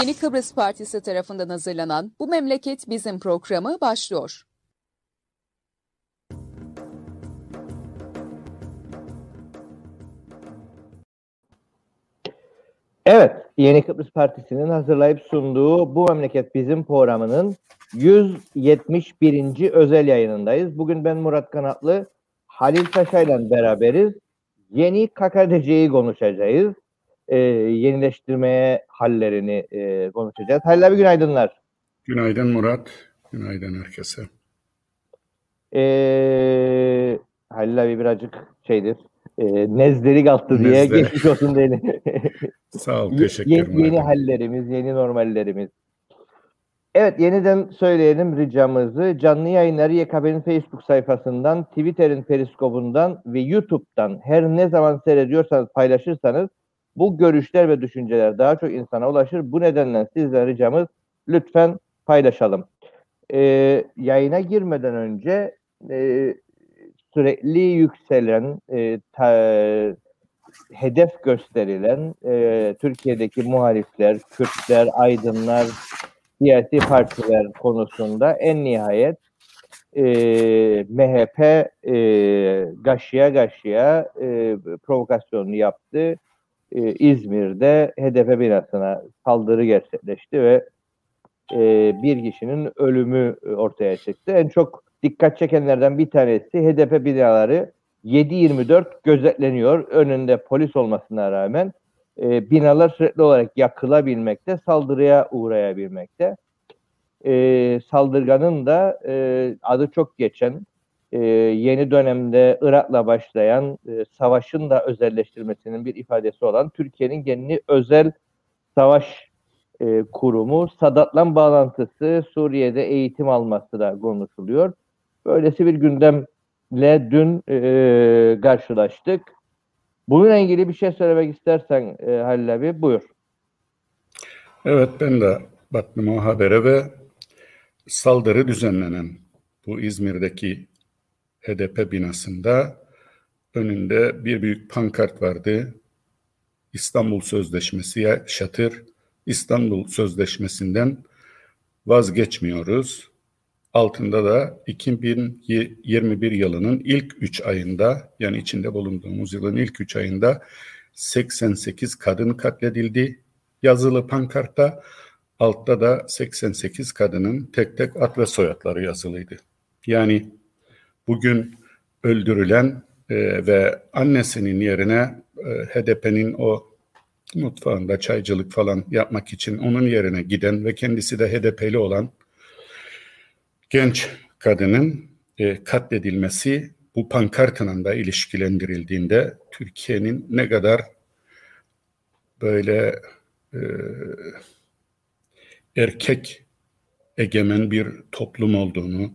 Yeni Kıbrıs Partisi tarafından hazırlanan Bu Memleket Bizim programı başlıyor. Evet, Yeni Kıbrıs Partisi'nin hazırlayıp sunduğu Bu Memleket Bizim programının 171. özel yayınındayız. Bugün ben Murat Kanatlı, Halil Taşa ile beraberiz. Yeni KKTC'yi konuşacağız. Ee, yenileştirmeye hallerini e, konuşacağız. Halil abi günaydınlar. Günaydın Murat. Günaydın herkese. Ee, Halil abi birazcık şeydir, e, nezleri kalktı diye geçmiş olsun diyelim. Sağ ol, teşekkür ederim. yeni hallerimiz, yeni normallerimiz. Evet, yeniden söyleyelim ricamızı. Canlı yayınları YKB'nin Facebook sayfasından, Twitter'in periskobundan ve YouTube'dan her ne zaman seyrediyorsanız paylaşırsanız bu görüşler ve düşünceler daha çok insana ulaşır. Bu nedenle sizden ricamız lütfen paylaşalım. Ee, yayına girmeden önce e, sürekli yükselen e, ta- hedef gösterilen e, Türkiye'deki muhalifler, Kürtler, aydınlar, siyasi partiler konusunda en nihayet e, MHP e, gaşıya gaşıya e, provokasyonunu yaptı. E, İzmir'de HDP binasına saldırı gerçekleşti ve e, bir kişinin ölümü ortaya çıktı. En çok dikkat çekenlerden bir tanesi HDP binaları 7-24 gözetleniyor. Önünde polis olmasına rağmen e, binalar sürekli olarak yakılabilmekte, saldırıya uğrayabilmekte. E, saldırganın da e, adı çok geçen, e, yeni dönemde Irak'la başlayan e, savaşın da özelleştirmesinin bir ifadesi olan Türkiye'nin kendi özel savaş e, kurumu Sadat'la bağlantısı Suriye'de eğitim alması da konuşuluyor. Böylesi bir gündemle dün e, karşılaştık. Bununla ilgili bir şey söylemek istersen e, Halil abi buyur. Evet ben de baktım o habere ve saldırı düzenlenen bu İzmir'deki HDP binasında önünde bir büyük pankart vardı. İstanbul Sözleşmesi'ye şatır. İstanbul Sözleşmesi'nden vazgeçmiyoruz. Altında da 2021 yılının ilk 3 ayında yani içinde bulunduğumuz yılın ilk 3 ayında 88 kadın katledildi. Yazılı pankartta altta da 88 kadının tek tek ad ve soyadları yazılıydı. Yani bugün öldürülen e, ve annesinin yerine e, HDP'nin o mutfağında çaycılık falan yapmak için onun yerine giden ve kendisi de HDP'li olan genç kadının e, katledilmesi bu pankartla da ilişkilendirildiğinde Türkiye'nin ne kadar böyle e, erkek egemen bir toplum olduğunu,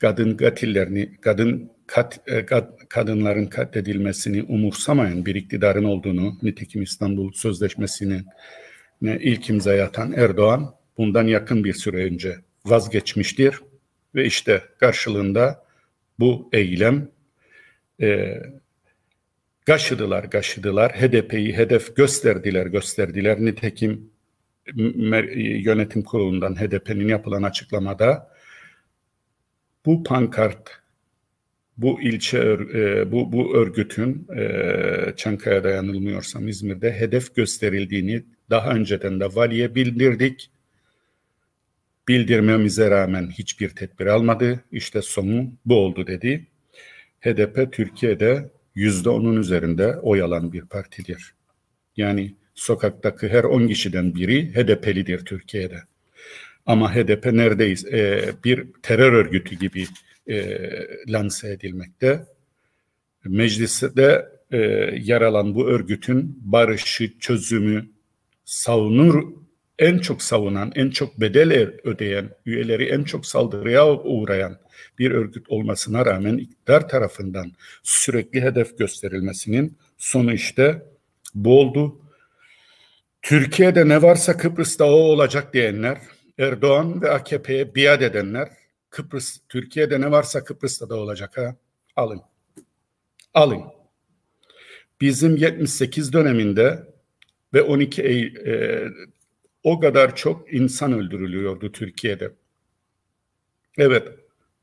kadın katillerini, kadın kat, e, kad- kadınların katledilmesini umursamayan bir iktidarın olduğunu, nitekim İstanbul Sözleşmesi'nin ilk imza atan Erdoğan bundan yakın bir süre önce vazgeçmiştir ve işte karşılığında bu eylem e, gaşıdılar gaşıdılar HDP'yi hedef gösterdiler gösterdiler. Nitekim yönetim kurulundan HDP'nin yapılan açıklamada bu pankart bu ilçe e, bu bu örgütün e, Çankaya'da yanılmıyorsam İzmir'de hedef gösterildiğini daha önceden de valiye bildirdik. Bildirmemize rağmen hiçbir tedbir almadı. İşte sonu bu oldu dedi. HDP Türkiye'de yüzde onun üzerinde oy alan bir partidir. Yani sokaktaki her 10 kişiden biri HDP'lidir Türkiye'de. Ama HDP neredeyiz? Ee, bir terör örgütü gibi e, lanse edilmekte. Mecliste e, yer alan bu örgütün barışı, çözümü savunur, en çok savunan, en çok bedel ödeyen, üyeleri en çok saldırıya uğrayan bir örgüt olmasına rağmen iktidar tarafından sürekli hedef gösterilmesinin sonu işte bu oldu. Türkiye'de ne varsa Kıbrıs'ta o olacak diyenler, Erdoğan ve AKP'ye biat edenler, Kıbrıs, Türkiye'de ne varsa Kıbrıs'ta da olacak ha. Alın. Alın. Bizim 78 döneminde ve 12 Eylül, e, o kadar çok insan öldürülüyordu Türkiye'de. Evet,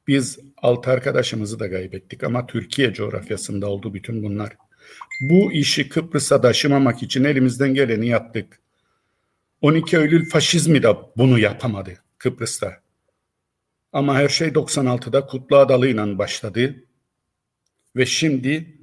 biz altı arkadaşımızı da kaybettik ama Türkiye coğrafyasında oldu bütün bunlar. Bu işi Kıbrıs'a taşımamak için elimizden geleni yaptık. 12 Eylül faşizmi de bunu yapamadı Kıbrıs'ta. Ama her şey 96'da Kutlu Adalı ile başladı. Ve şimdi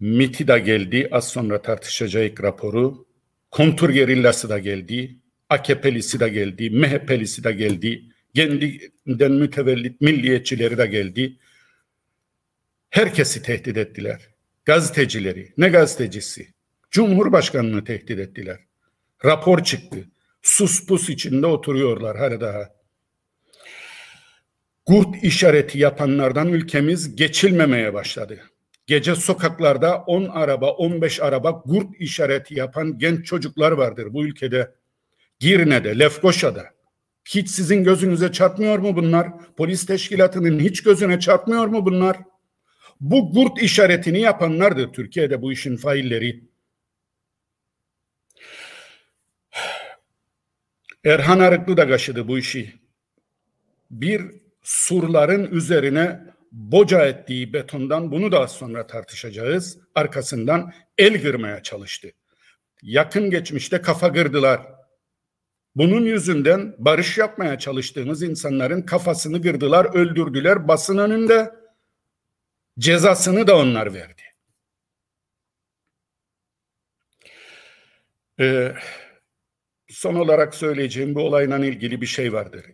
MIT'i de geldi. Az sonra tartışacağız raporu. Kontur gerillası da geldi. AKP'lisi de geldi. MHP'lisi de geldi. Kendinden mütevellit milliyetçileri de geldi. Herkesi tehdit ettiler. Gazetecileri, ne gazetecisi? Cumhurbaşkanını tehdit ettiler. Rapor çıktı. Sus pus içinde oturuyorlar hala daha. Gurt işareti yapanlardan ülkemiz geçilmemeye başladı. Gece sokaklarda 10 araba, 15 araba gurt işareti yapan genç çocuklar vardır bu ülkede. Girne'de, Lefkoşa'da. Hiç sizin gözünüze çarpmıyor mu bunlar? Polis teşkilatının hiç gözüne çarpmıyor mu bunlar? Bu gurt işaretini yapanlardır Türkiye'de bu işin failleri. Erhan Arıklı da kaşıdı bu işi. Bir surların üzerine boca ettiği betondan bunu da az sonra tartışacağız. Arkasından el kırmaya çalıştı. Yakın geçmişte kafa kırdılar. Bunun yüzünden barış yapmaya çalıştığımız insanların kafasını kırdılar, öldürdüler basın önünde. Cezasını da onlar verdi. Ee, son olarak söyleyeceğim bu olayla ilgili bir şey vardır.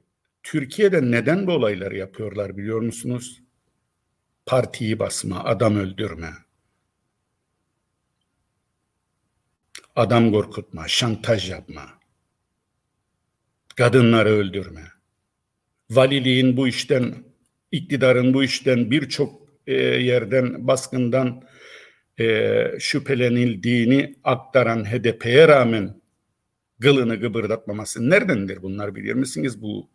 Türkiye'de neden bu olayları yapıyorlar biliyor musunuz? Partiyi basma, adam öldürme, adam korkutma, şantaj yapma, kadınları öldürme. Valiliğin bu işten, iktidarın bu işten birçok e, yerden, baskından e, şüphelenildiğini aktaran HDP'ye rağmen gılını gıbırdatmaması neredendir bunlar bilir misiniz? Bu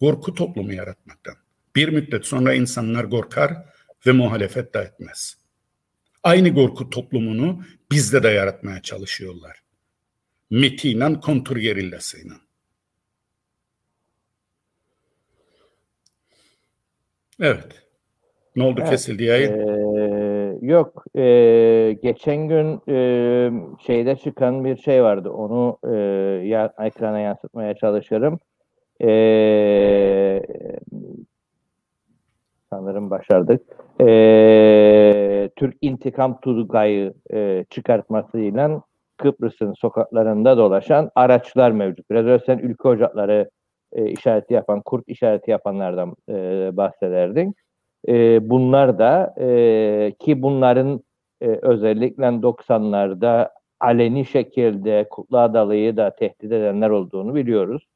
korku toplumu yaratmaktan. Bir müddet sonra insanlar korkar ve muhalefet de etmez. Aynı korku toplumunu bizde de yaratmaya çalışıyorlar. MIT'iyle kontur gerillasıyla. Evet. Ne oldu evet. kesildi yayın? Ee, yok. Ee, geçen gün e, şeyde çıkan bir şey vardı. Onu e, ya, ekrana yansıtmaya çalışırım. Ee, sanırım başardık. Ee, Türk İntikam Tugay'ı e, çıkartmasıyla Kıbrıs'ın sokaklarında dolaşan araçlar mevcut. Biraz önce sen ülke ocakları e, işareti yapan, kurt işareti yapanlardan e, bahsederdin. E, bunlar da e, ki bunların e, özellikle 90'larda aleni şekilde Kutlu Adalı'yı da tehdit edenler olduğunu biliyoruz.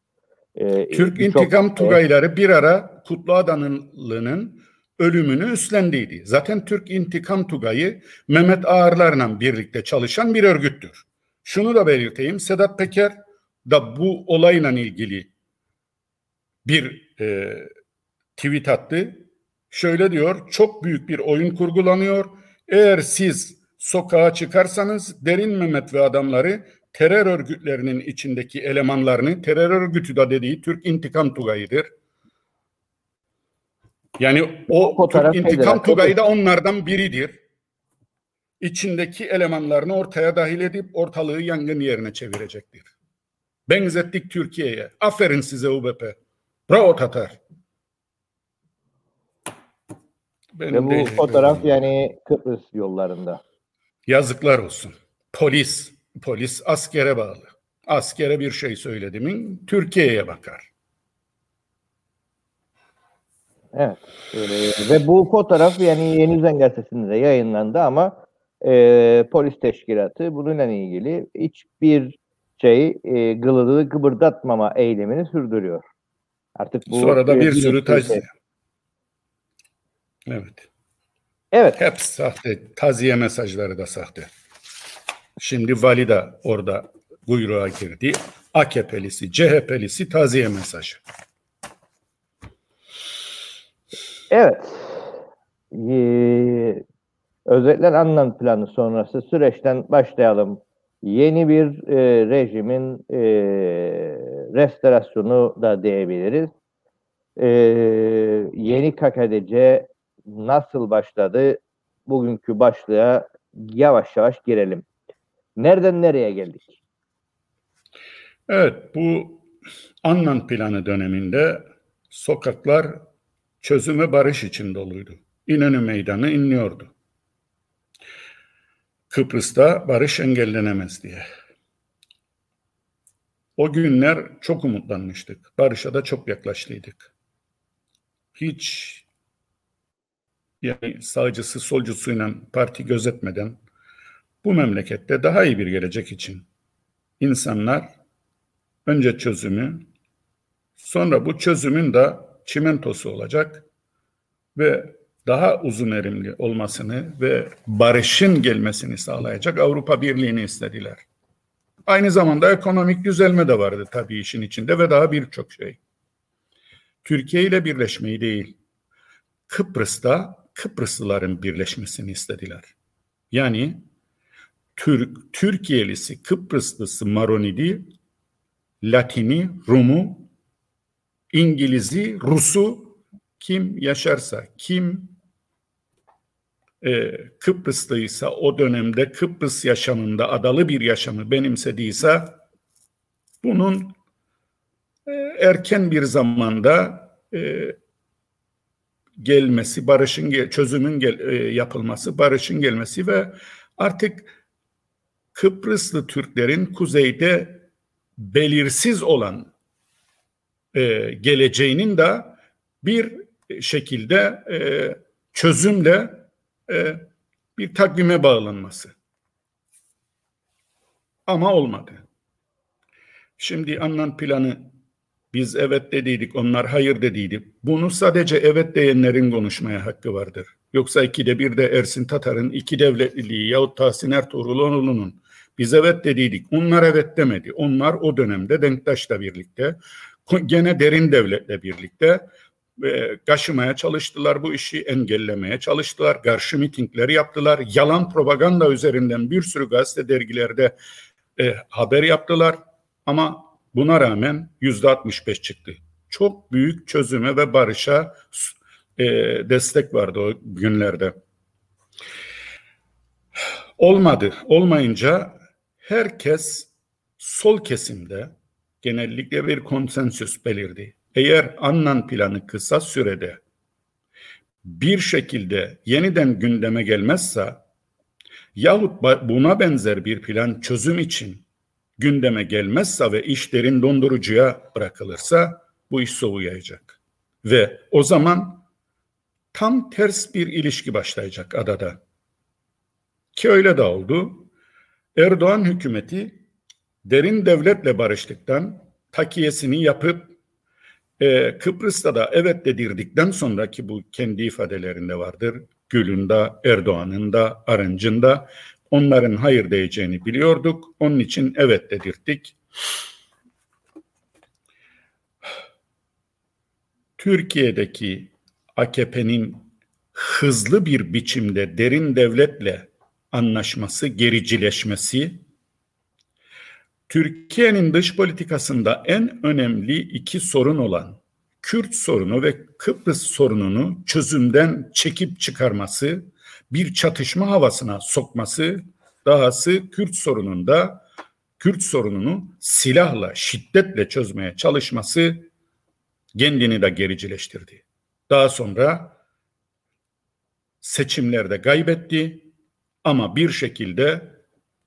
E, Türk İntikam çok, Tugayları bir ara Kutlu Adalı'nın ölümünü üstlendiydi. Zaten Türk İntikam Tugayı Mehmet Ağarlarla birlikte çalışan bir örgüttür. Şunu da belirteyim. Sedat Peker da bu olayla ilgili bir e, tweet attı. Şöyle diyor, çok büyük bir oyun kurgulanıyor. Eğer siz sokağa çıkarsanız Derin Mehmet ve adamları terör örgütlerinin içindeki elemanlarını, terör örgütü de dediği Türk İntikam Tugayı'dır. Yani o, o Türk İntikam Tugayı da onlardan biridir. İçindeki elemanlarını ortaya dahil edip ortalığı yangın yerine çevirecektir. Benzettik Türkiye'ye. Aferin size UBP. Bravo Tatar. Benim Ve bu fotoğraf yani Kıbrıs yollarında. Yazıklar olsun. Polis, polis askere bağlı. Askere bir şey söylediğimin Türkiye'ye bakar. Evet. Öyle. Ve bu fotoğraf yani Yeni Düzen Gazetesi'nde yayınlandı ama e, polis teşkilatı bununla ilgili hiçbir şey e, gılığı gıbırdatmama eylemini sürdürüyor. Artık bu Sonra da bir sürü taziye. Evet. Evet. Hep sahte. Taziye mesajları da sahte. Şimdi vali de orada kuyruğa girdi. AKP'lisi, CHP'lisi taziye mesajı. Evet. Ee, özetlen anlam planı sonrası süreçten başlayalım yeni bir e, rejimin e, restorasyonu da diyebiliriz. E, yeni KKDC nasıl başladı? Bugünkü başlığa yavaş yavaş girelim. Nereden nereye geldik? Evet, bu Annan planı döneminde sokaklar çözüme barış için doluydu. İnönü Meydanı inliyordu. Kıbrıs'ta barış engellenemez diye. O günler çok umutlanmıştık. Barış'a da çok yaklaştıydık. Hiç yani sağcısı solcusuyla parti gözetmeden bu memlekette daha iyi bir gelecek için insanlar önce çözümü sonra bu çözümün de çimentosu olacak ve daha uzun erimli olmasını ve barışın gelmesini sağlayacak Avrupa Birliği'ni istediler. Aynı zamanda ekonomik düzelme de vardı tabii işin içinde ve daha birçok şey. Türkiye ile birleşmeyi değil, Kıbrıs'ta Kıbrıslıların birleşmesini istediler. Yani Türk, Türkiye'lisi, Kıbrıslısı Maronidi, Latini, Rumu, İngiliz'i, Rus'u kim yaşarsa, kim e, Kıbrıslıysa o dönemde Kıbrıs yaşamında adalı bir yaşamı benimsediyse bunun e, erken bir zamanda e, gelmesi, barışın çözümün gel, e, yapılması, barışın gelmesi ve artık Kıbrıslı Türklerin kuzeyde belirsiz olan e, geleceğinin de bir şekilde e, çözümle e, bir takvime bağlanması. Ama olmadı. Şimdi Annan planı biz evet dediydik, onlar hayır dediydi. Bunu sadece evet diyenlerin konuşmaya hakkı vardır. Yoksa ikide bir de Ersin Tatar'ın iki devletliliği yahut Tahsin Ertuğruloğlu'nun biz evet dediydik. Onlar evet demedi. Onlar o dönemde Denktaş'la birlikte, gene derin devletle birlikte e, kaşımaya çalıştılar bu işi, engellemeye çalıştılar. Karşı mitingleri yaptılar. Yalan propaganda üzerinden bir sürü gazete dergilerde e, haber yaptılar. Ama buna rağmen yüzde 65 çıktı. Çok büyük çözüme ve barışa e, destek vardı o günlerde. Olmadı. Olmayınca herkes sol kesimde genellikle bir konsensüs belirdi. Eğer Annan planı kısa sürede bir şekilde yeniden gündeme gelmezse yahut buna benzer bir plan çözüm için gündeme gelmezse ve iş derin dondurucuya bırakılırsa bu iş soğuyacak. Ve o zaman tam ters bir ilişki başlayacak adada. Ki öyle de oldu. Erdoğan hükümeti derin devletle barıştıktan takiyesini yapıp e, Kıbrıs'ta da evet dedirdikten sonraki bu kendi ifadelerinde vardır. Gül'ün de, Erdoğan'ın da, Arınç'ın da onların hayır diyeceğini biliyorduk. Onun için evet dedirttik. Türkiye'deki AKP'nin hızlı bir biçimde derin devletle anlaşması, gericileşmesi Türkiye'nin dış politikasında en önemli iki sorun olan Kürt sorunu ve Kıbrıs sorununu çözümden çekip çıkarması, bir çatışma havasına sokması, dahası Kürt sorununda Kürt sorununu silahla, şiddetle çözmeye çalışması kendini de gericileştirdi. Daha sonra seçimlerde kaybetti ama bir şekilde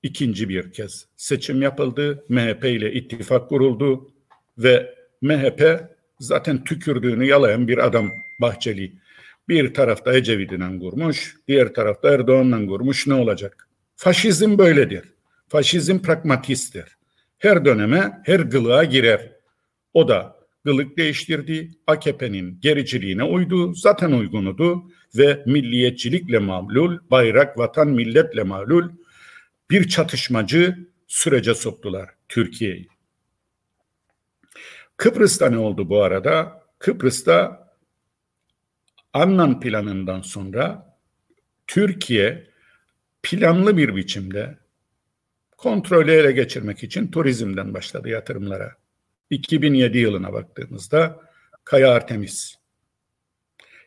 ikinci bir kez seçim yapıldı. MHP ile ittifak kuruldu ve MHP zaten tükürdüğünü yalayan bir adam Bahçeli. Bir tarafta Ecevit'le kurmuş, diğer tarafta Erdoğan'la kurmuş ne olacak? Faşizm böyledir. Faşizm pragmatisttir. Her döneme, her kılığa girer. O da kılık değiştirdi, AKP'nin gericiliğine uydu, zaten uygunudu ve milliyetçilikle mamlul, bayrak, vatan, milletle malul bir çatışmacı sürece soktular Türkiye'yi. Kıbrıs'ta ne oldu bu arada? Kıbrıs'ta Annan planından sonra Türkiye planlı bir biçimde kontrolü ele geçirmek için turizmden başladı yatırımlara. 2007 yılına baktığımızda Kaya Artemis.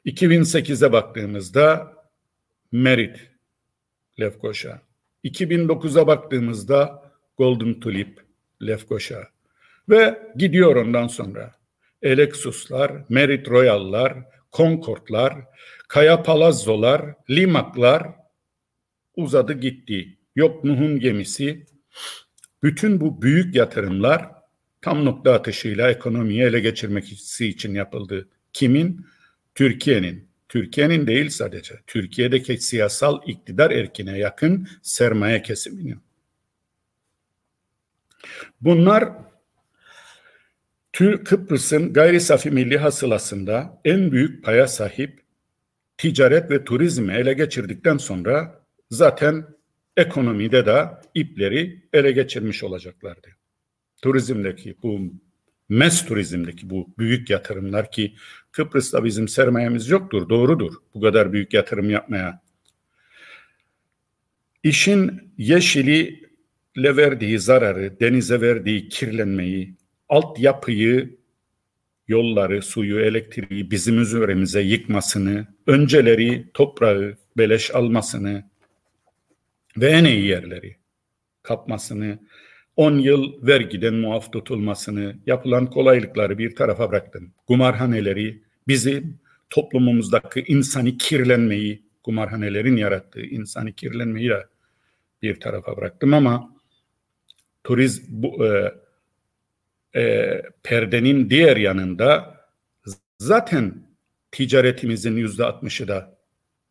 2008'e baktığımızda Merit Lefkoşa. 2009'a baktığımızda Golden Tulip Lefkoşa. Ve gidiyor ondan sonra. Alexus'lar, Merit Royal'lar, Concord'lar, Kaya Palazzo'lar, Limak'lar uzadı gitti. Yok Nuh'un gemisi. Bütün bu büyük yatırımlar tam nokta atışıyla ekonomiyi ele geçirmesi için yapıldı. Kimin? Türkiye'nin. Türkiye'nin değil sadece. Türkiye'deki siyasal iktidar erkine yakın sermaye kesiminin. Bunlar Kıbrıs'ın gayri safi milli hasılasında en büyük paya sahip ticaret ve turizmi ele geçirdikten sonra zaten ekonomide de ipleri ele geçirmiş olacaklardı. Turizmdeki bu mes turizmdeki bu büyük yatırımlar ki Kıbrıs'ta bizim sermayemiz yoktur, doğrudur bu kadar büyük yatırım yapmaya. İşin yeşili verdiği zararı, denize verdiği kirlenmeyi, altyapıyı, yolları, suyu, elektriği bizim üzerimize yıkmasını, önceleri toprağı beleş almasını ve en iyi yerleri kapmasını, 10 yıl vergiden muaf tutulmasını, yapılan kolaylıkları bir tarafa bıraktım. Kumarhaneleri, bizim toplumumuzdaki insani kirlenmeyi, kumarhanelerin yarattığı insani kirlenmeyi de bir tarafa bıraktım ama turizm bu e, e, perdenin diğer yanında zaten ticaretimizin yüzde altmışı da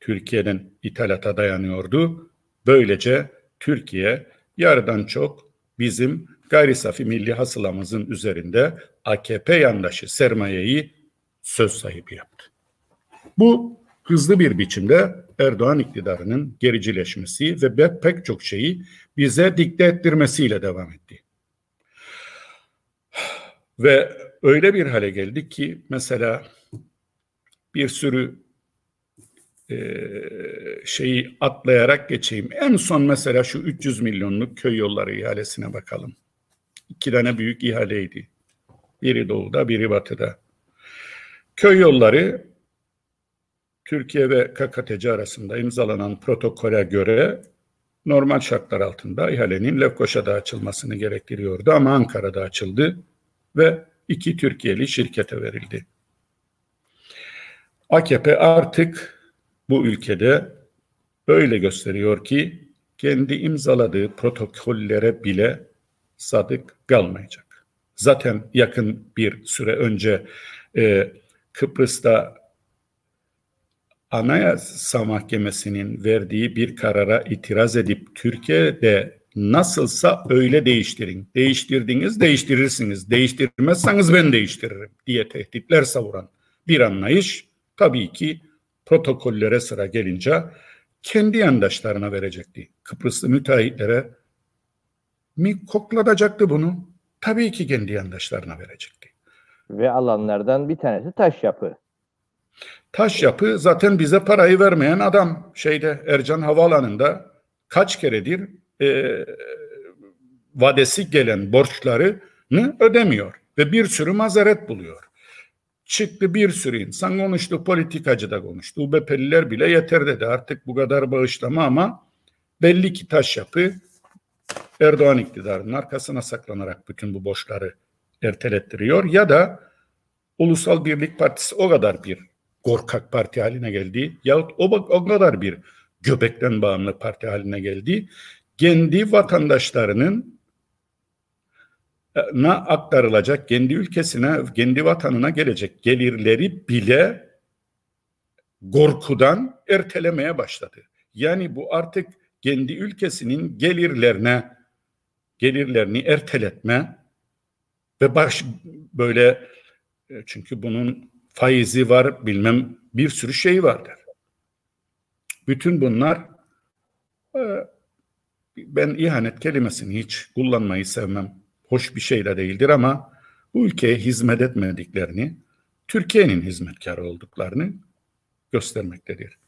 Türkiye'den ithalata dayanıyordu. Böylece Türkiye yarıdan çok bizim gayri safi milli hasılamızın üzerinde AKP yandaşı sermayeyi söz sahibi yaptı. Bu hızlı bir biçimde Erdoğan iktidarının gericileşmesi ve pek çok şeyi bize dikte ettirmesiyle devam etti. Ve öyle bir hale geldik ki mesela bir sürü e, şeyi atlayarak geçeyim. En son mesela şu 300 milyonluk köy yolları ihalesine bakalım. İki tane büyük ihaleydi. Biri doğuda, biri batıda. Köy yolları Türkiye ve KKTC arasında imzalanan protokole göre normal şartlar altında ihalenin Lefkoşa'da açılmasını gerektiriyordu ama Ankara'da açıldı ve iki Türkiye'li şirkete verildi. AKP artık bu ülkede öyle gösteriyor ki kendi imzaladığı protokollere bile sadık kalmayacak. Zaten yakın bir süre önce e, Kıbrıs'ta Anayasa Mahkemesi'nin verdiği bir karara itiraz edip Türkiye'de nasılsa öyle değiştirin. Değiştirdiniz, değiştirirsiniz. Değiştirmezseniz ben değiştiririm diye tehditler savuran bir anlayış tabii ki protokollere sıra gelince kendi yandaşlarına verecekti. Kıbrıslı müteahhitlere mi koklatacaktı bunu? Tabii ki kendi yandaşlarına verecekti. Ve alanlardan bir tanesi taş yapı. Taş yapı zaten bize parayı vermeyen adam şeyde Ercan Havaalanı'nda kaç keredir e, vadesi gelen borçlarını ödemiyor ve bir sürü mazeret buluyor. Çıktı bir sürü insan konuştu, politikacı da konuştu. UBP'liler bile yeter dedi artık bu kadar bağışlama ama belli ki taş yapı Erdoğan iktidarının arkasına saklanarak bütün bu borçları ertelettiriyor ya da Ulusal Birlik Partisi o kadar bir korkak parti haline geldi yahut o, o kadar bir göbekten bağımlı parti haline geldi kendi vatandaşlarının e, na aktarılacak kendi ülkesine, kendi vatanına gelecek gelirleri bile korkudan ertelemeye başladı. Yani bu artık kendi ülkesinin gelirlerine gelirlerini erteletme ve baş böyle e, çünkü bunun faizi var bilmem bir sürü şey vardır. Bütün bunlar e, ben ihanet kelimesini hiç kullanmayı sevmem. Hoş bir şey de değildir ama bu ülkeye hizmet etmediklerini, Türkiye'nin hizmetkarı olduklarını göstermektedir.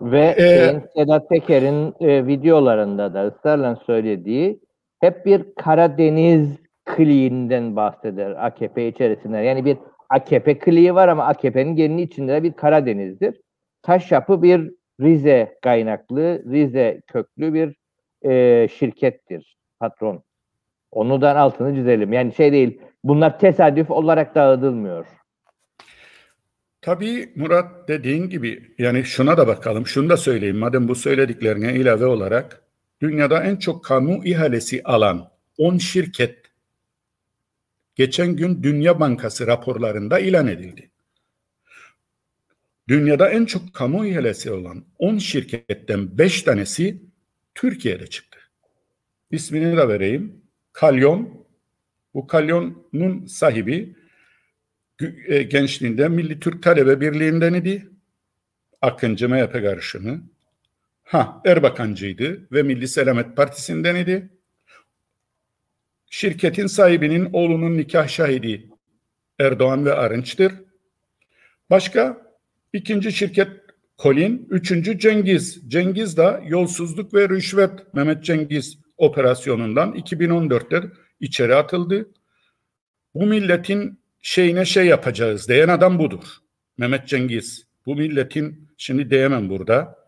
Ve ee, Sedat Peker'in e, videolarında da ısrarla söylediği hep bir Karadeniz kliğinden bahseder AKP içerisinde. Yani bir AKP kliği var ama AKP'nin genli içinde de bir Karadeniz'dir. Taş yapı bir Rize kaynaklı, Rize köklü bir e, şirkettir patron. Onudan altını çizelim. Yani şey değil, bunlar tesadüf olarak dağıtılmıyor. Tabii Murat dediğin gibi yani şuna da bakalım, şunu da söyleyeyim madem bu söylediklerine ilave olarak dünyada en çok kamu ihalesi alan 10 şirket geçen gün Dünya Bankası raporlarında ilan edildi. Dünyada en çok kamu ihalesi olan 10 şirketten 5 tanesi Türkiye'de çıktı. İsmini de vereyim. Kalyon. Bu Kalyon'un sahibi e, gençliğinde Milli Türk Talebe Birliği'nden idi. Akıncı MHP karışımı. Ha, Erbakancıydı ve Milli Selamet Partisi'nden idi. Şirketin sahibinin oğlunun nikah şahidi Erdoğan ve Arınç'tır. Başka ikinci şirket Kolin, üçüncü Cengiz. Cengiz de yolsuzluk ve rüşvet Mehmet Cengiz operasyonundan 2014'te içeri atıldı. Bu milletin şeyine şey yapacağız diyen adam budur. Mehmet Cengiz. Bu milletin şimdi diyemem burada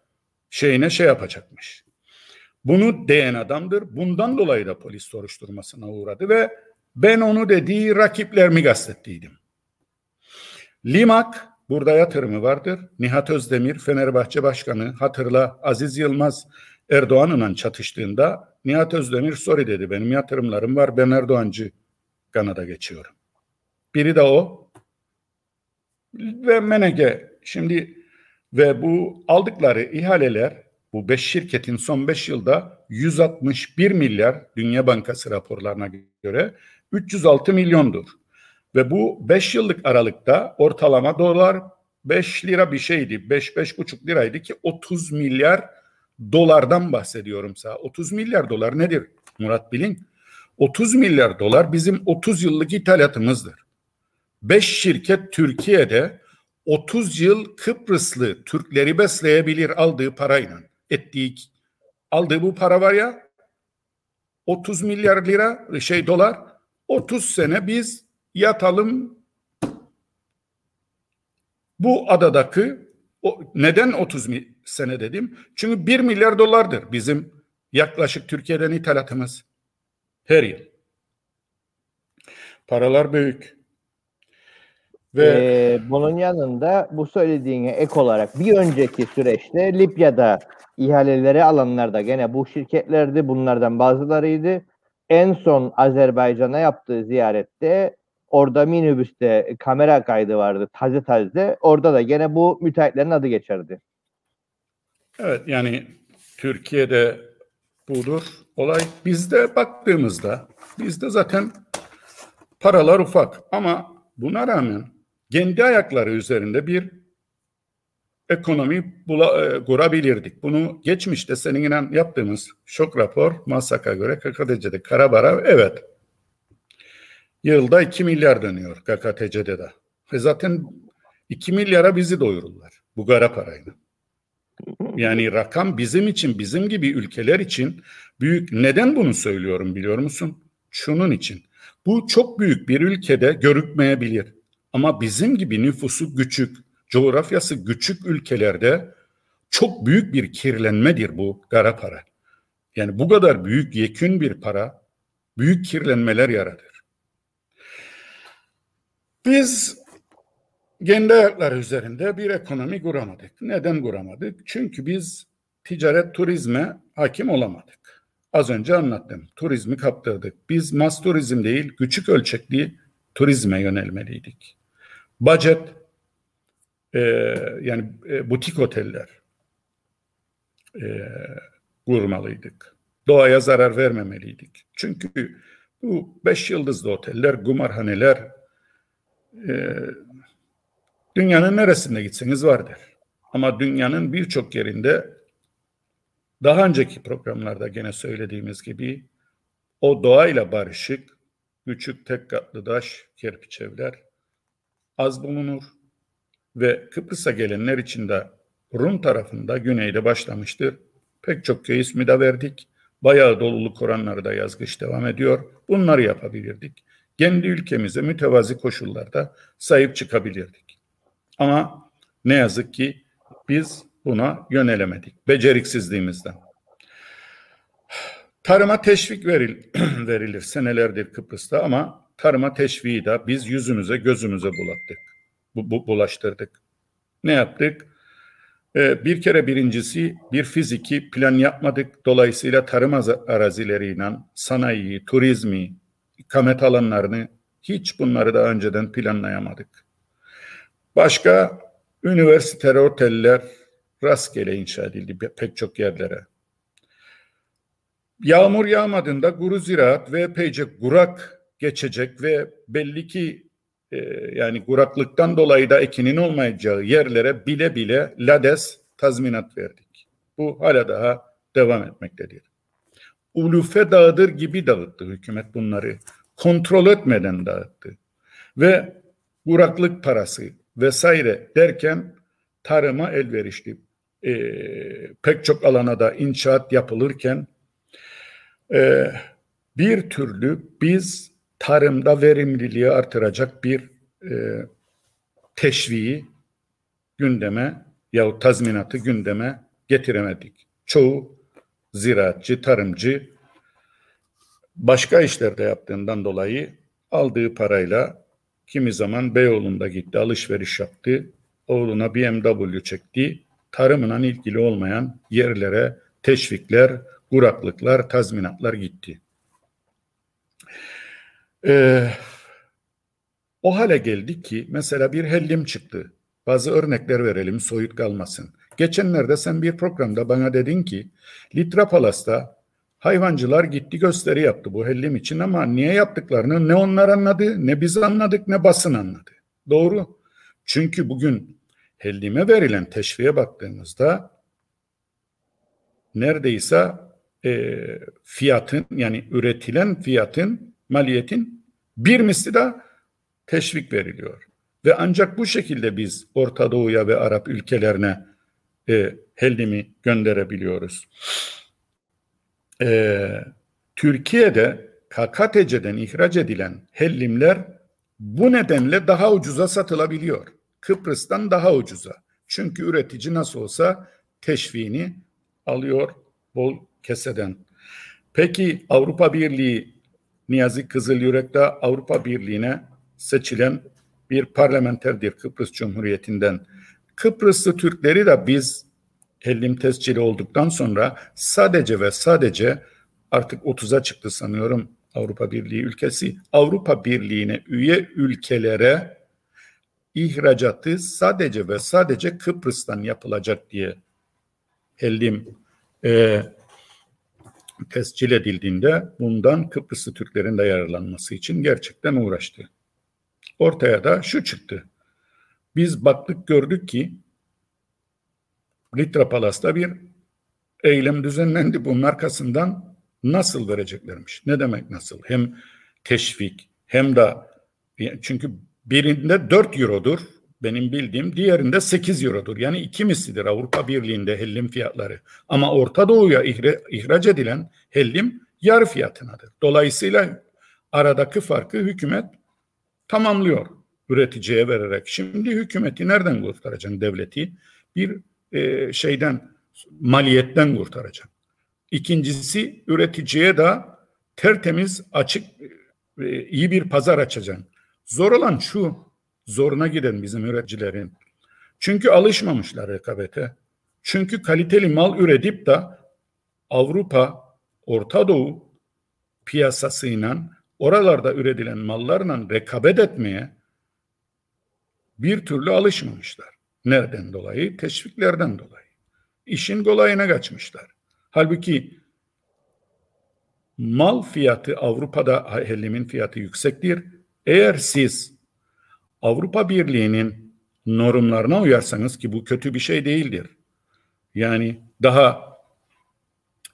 şeyine şey yapacakmış. Bunu diyen adamdır. Bundan dolayı da polis soruşturmasına uğradı ve ben onu dediği rakiplerimi gazettiydim. Limak burada yatırımı vardır. Nihat Özdemir Fenerbahçe Başkanı hatırla Aziz Yılmaz Erdoğan'la çatıştığında Nihat Özdemir sorry dedi benim yatırımlarım var ben Erdoğancı kanada geçiyorum. Biri de o. Ve Menege şimdi ve bu aldıkları ihaleler bu beş şirketin son beş yılda 161 milyar Dünya Bankası raporlarına göre 306 milyondur. Ve bu 5 yıllık aralıkta ortalama dolar 5 lira bir şeydi. 5-5,5 liraydı ki 30 milyar dolardan bahsediyorum sana. 30 milyar dolar nedir Murat Bilin? 30 milyar dolar bizim 30 yıllık ithalatımızdır. 5 şirket Türkiye'de 30 yıl Kıbrıslı Türkleri besleyebilir aldığı parayla. Ettiği aldığı bu para var ya 30 milyar lira şey dolar 30 sene biz yatalım bu adadaki o, neden 30 sene dedim? Çünkü 1 milyar dolardır bizim yaklaşık Türkiye'den ithalatımız her yıl. Paralar büyük. Ve ee, bunun yanında bu söylediğine ek olarak bir önceki süreçte Libya'da ihaleleri alanlar da gene bu şirketlerdi. Bunlardan bazılarıydı. En son Azerbaycan'a yaptığı ziyarette orada minibüste kamera kaydı vardı taze taze. Orada da gene bu müteahhitlerin adı geçerdi. Evet yani Türkiye'de budur olay. Bizde baktığımızda bizde zaten paralar ufak ama buna rağmen kendi ayakları üzerinde bir ekonomi bula, e, kurabilirdik. Bunu geçmişte seninle yaptığımız şok rapor MASAK'a göre KKTC'de Karabara evet yılda 2 milyar dönüyor KKTC'de de. Ve zaten 2 milyara bizi doyururlar bu kara parayla. Yani rakam bizim için, bizim gibi ülkeler için büyük. Neden bunu söylüyorum biliyor musun? Şunun için. Bu çok büyük bir ülkede görükmeyebilir. Ama bizim gibi nüfusu küçük, coğrafyası küçük ülkelerde çok büyük bir kirlenmedir bu kara para. Yani bu kadar büyük yekün bir para büyük kirlenmeler yaratır. Biz kendi ayakları üzerinde bir ekonomi kuramadık. Neden kuramadık? Çünkü biz ticaret turizme hakim olamadık. Az önce anlattım. Turizmi kaptırdık. Biz mas turizm değil, küçük ölçekli turizme yönelmeliydik. Budget e, yani e, butik oteller e, kurmalıydık. Doğaya zarar vermemeliydik. Çünkü bu beş yıldızlı oteller, kumarhaneler e, dünyanın neresinde gitseniz vardır. Ama dünyanın birçok yerinde daha önceki programlarda gene söylediğimiz gibi o doğayla barışık, küçük tek katlı taş, kerpiç evler az bulunur ve Kıbrıs'a gelenler için de Rum tarafında güneyde başlamıştır. Pek çok köy ismi de verdik. Bayağı doluluk oranları da yazgıç devam ediyor. Bunları yapabilirdik. Kendi ülkemize mütevazi koşullarda sahip çıkabilirdik. Ama ne yazık ki biz buna yönelemedik beceriksizliğimizden. Tarıma teşvik veril, verilir senelerdir Kıbrıs'ta ama tarıma teşviği de biz yüzümüze gözümüze bulattık, bu, bu, bulaştırdık. Ne yaptık? Ee, bir kere birincisi bir fiziki plan yapmadık. Dolayısıyla tarım arazileriyle sanayi, turizmi, ikamet alanlarını hiç bunları daha önceden planlayamadık. Başka üniversite oteller rastgele inşa edildi pek çok yerlere. Yağmur yağmadığında kuru ziraat ve epeyce kurak geçecek ve belli ki e, yani kuraklıktan dolayı da ekinin olmayacağı yerlere bile bile LADES tazminat verdik. Bu hala daha devam etmektedir. Ulufe dağıdır gibi dağıttı hükümet bunları. Kontrol etmeden dağıttı. Ve kuraklık parası vesaire derken tarıma elverişli e, pek çok alana da inşaat yapılırken e, bir türlü biz tarımda verimliliği artıracak bir e, teşviği gündeme yahut tazminatı gündeme getiremedik. Çoğu ziraatçı, tarımcı başka işlerde yaptığından dolayı aldığı parayla kimi zaman Beyoğlu'nda gitti, alışveriş yaptı, oğluna BMW çekti, tarımla ilgili olmayan yerlere teşvikler, kuraklıklar, tazminatlar gitti. Ee, o hale geldi ki mesela bir hellim çıktı. Bazı örnekler verelim soyut kalmasın. Geçenlerde sen bir programda bana dedin ki Litra Palas'ta hayvancılar gitti gösteri yaptı bu hellim için ama niye yaptıklarını ne onlar anladı ne biz anladık ne basın anladı. Doğru. Çünkü bugün hellime verilen teşviğe baktığımızda neredeyse e, fiyatın yani üretilen fiyatın maliyetin bir misli de teşvik veriliyor. Ve ancak bu şekilde biz Orta Doğu'ya ve Arap ülkelerine e, hellimi gönderebiliyoruz. E, Türkiye'de KKTC'den ihraç edilen hellimler bu nedenle daha ucuza satılabiliyor. Kıbrıs'tan daha ucuza. Çünkü üretici nasıl olsa teşviğini alıyor bol keseden. Peki Avrupa Birliği Niyazi Kızılyürek de Avrupa Birliği'ne seçilen bir parlamenterdir Kıbrıs Cumhuriyeti'nden. Kıbrıslı Türkleri de biz hellim tescili olduktan sonra sadece ve sadece artık 30'a çıktı sanıyorum Avrupa Birliği ülkesi. Avrupa Birliği'ne üye ülkelere ihracatı sadece ve sadece Kıbrıs'tan yapılacak diye hellim e, tescil edildiğinde bundan Kıbrıslı Türklerin de yararlanması için gerçekten uğraştı. Ortaya da şu çıktı. Biz baktık gördük ki Litra Palas'ta bir eylem düzenlendi. Bunun arkasından nasıl vereceklermiş? Ne demek nasıl? Hem teşvik hem de çünkü birinde 4 eurodur benim bildiğim diğerinde 8 eurodur. Yani iki mislidir Avrupa Birliği'nde hellim fiyatları. Ama Orta Doğu'ya ihraç edilen hellim yarı fiyatınadır. Dolayısıyla aradaki farkı hükümet tamamlıyor üreticiye vererek. Şimdi hükümeti nereden kurtaracaksın devleti? Bir e, şeyden maliyetten kurtaracak. İkincisi üreticiye de tertemiz açık e, iyi bir pazar açacaksın. Zor olan şu zoruna giden bizim üreticilerin. Çünkü alışmamışlar rekabete. Çünkü kaliteli mal üretip de Avrupa, Orta Doğu piyasasıyla oralarda üretilen mallarla rekabet etmeye bir türlü alışmamışlar. Nereden dolayı? Teşviklerden dolayı. İşin kolayına kaçmışlar. Halbuki mal fiyatı Avrupa'da hellimin fiyatı yüksektir. Eğer siz Avrupa Birliği'nin normlarına uyarsanız ki bu kötü bir şey değildir. Yani daha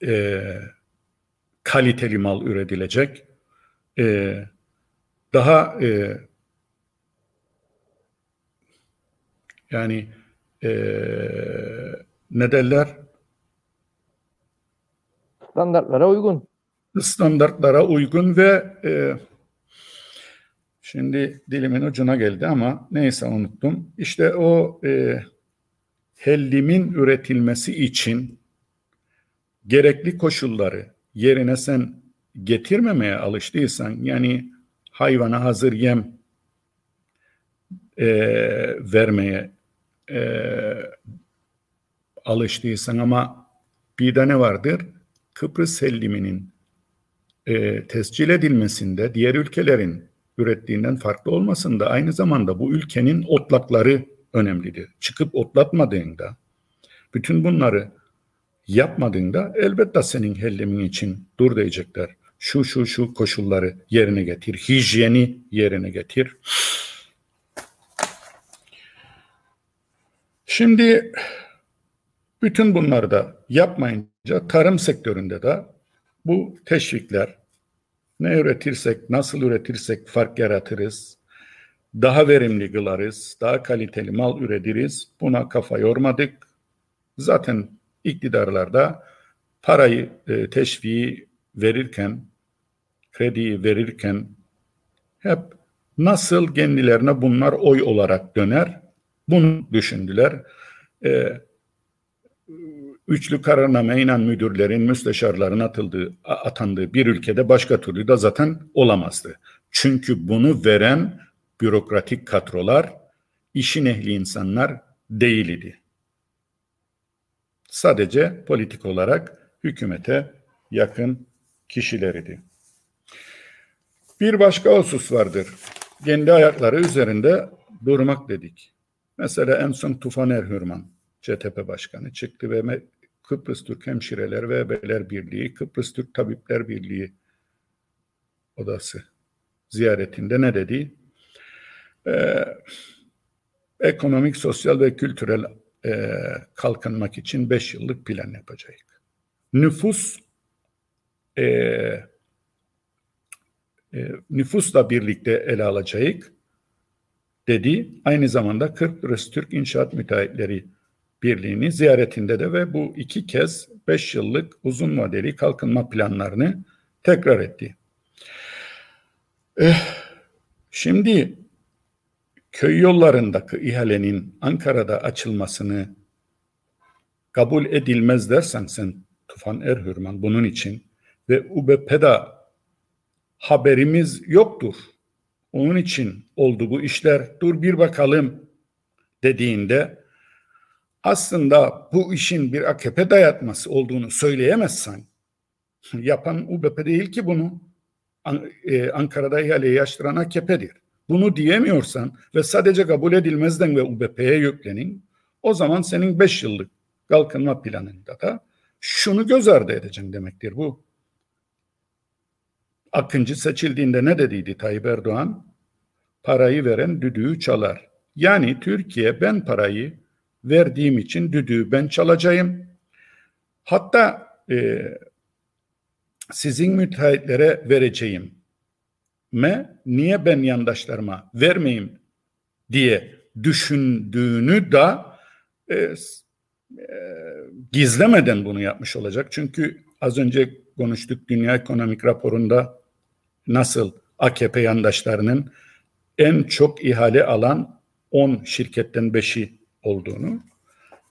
e, kaliteli mal üretilecek, e, daha e, yani e, ne derler? Standartlara uygun. Standartlara uygun ve e, şimdi dilimin ucuna geldi ama neyse unuttum. İşte o e, hellimin üretilmesi için gerekli koşulları yerine sen getirmemeye alıştıysan yani hayvana hazır yem e, vermeye e, alıştıysan ama bir de ne vardır? Kıbrıs helliminin e, tescil edilmesinde diğer ülkelerin ürettiğinden farklı olmasında aynı zamanda bu ülkenin otlakları önemlidir. Çıkıp otlatmadığında bütün bunları yapmadığında elbette senin hellimin için dur diyecekler. Şu şu şu koşulları yerine getir, hijyeni yerine getir. Şimdi bütün bunları da yapmayınca tarım sektöründe de bu teşvikler ne üretirsek, nasıl üretirsek fark yaratırız, daha verimli kılarız, daha kaliteli mal üretiriz. Buna kafa yormadık. Zaten iktidarlarda parayı, e, teşviği verirken, krediyi verirken hep nasıl kendilerine bunlar oy olarak döner bunu düşündüler. E, üçlü kararnameyle müdürlerin, müsteşarların atıldığı, atandığı bir ülkede başka türlü de zaten olamazdı. Çünkü bunu veren bürokratik kadrolar, işin ehli insanlar değildi. Sadece politik olarak hükümete yakın kişileriydi. Bir başka husus vardır. Kendi ayakları üzerinde durmak dedik. Mesela en son Tufan Erhürman, CTP Başkanı çıktı ve Kıbrıs Türk Hemşireler ve Ebeler Birliği, Kıbrıs Türk Tabipler Birliği odası ziyaretinde ne dedi? Ee, ekonomik, sosyal ve kültürel e, kalkınmak için beş yıllık plan yapacak. Nüfus e, e, nüfusla birlikte ele alacak dedi. Aynı zamanda Kıbrıs Türk İnşaat Müteahhitleri Birliği'ni ziyaretinde de ve bu iki kez beş yıllık uzun vadeli kalkınma planlarını tekrar etti. Eh, şimdi köy yollarındaki ihalenin Ankara'da açılmasını kabul edilmez dersen sen Tufan Erhürman bunun için ve UBP'de haberimiz yoktur. Onun için oldu bu işler. Dur bir bakalım dediğinde aslında bu işin bir AKP dayatması olduğunu söyleyemezsen yapan UBP değil ki bunu. E, Ankara'da ihaleyi açtıran AKP'dir. Bunu diyemiyorsan ve sadece kabul edilmezden ve UBP'ye yüklenin o zaman senin beş yıllık kalkınma planında da şunu göz ardı edeceksin demektir bu. Akıncı seçildiğinde ne dediydi Tayyip Erdoğan? Parayı veren düdüğü çalar. Yani Türkiye ben parayı verdiğim için düdüğü ben çalacağım. Hatta e, sizin müteahhitlere vereceğim me niye ben yandaşlarıma vermeyeyim diye düşündüğünü da e, e, gizlemeden bunu yapmış olacak. Çünkü az önce konuştuk Dünya Ekonomik Raporu'nda nasıl AKP yandaşlarının en çok ihale alan 10 şirketten 5'i olduğunu.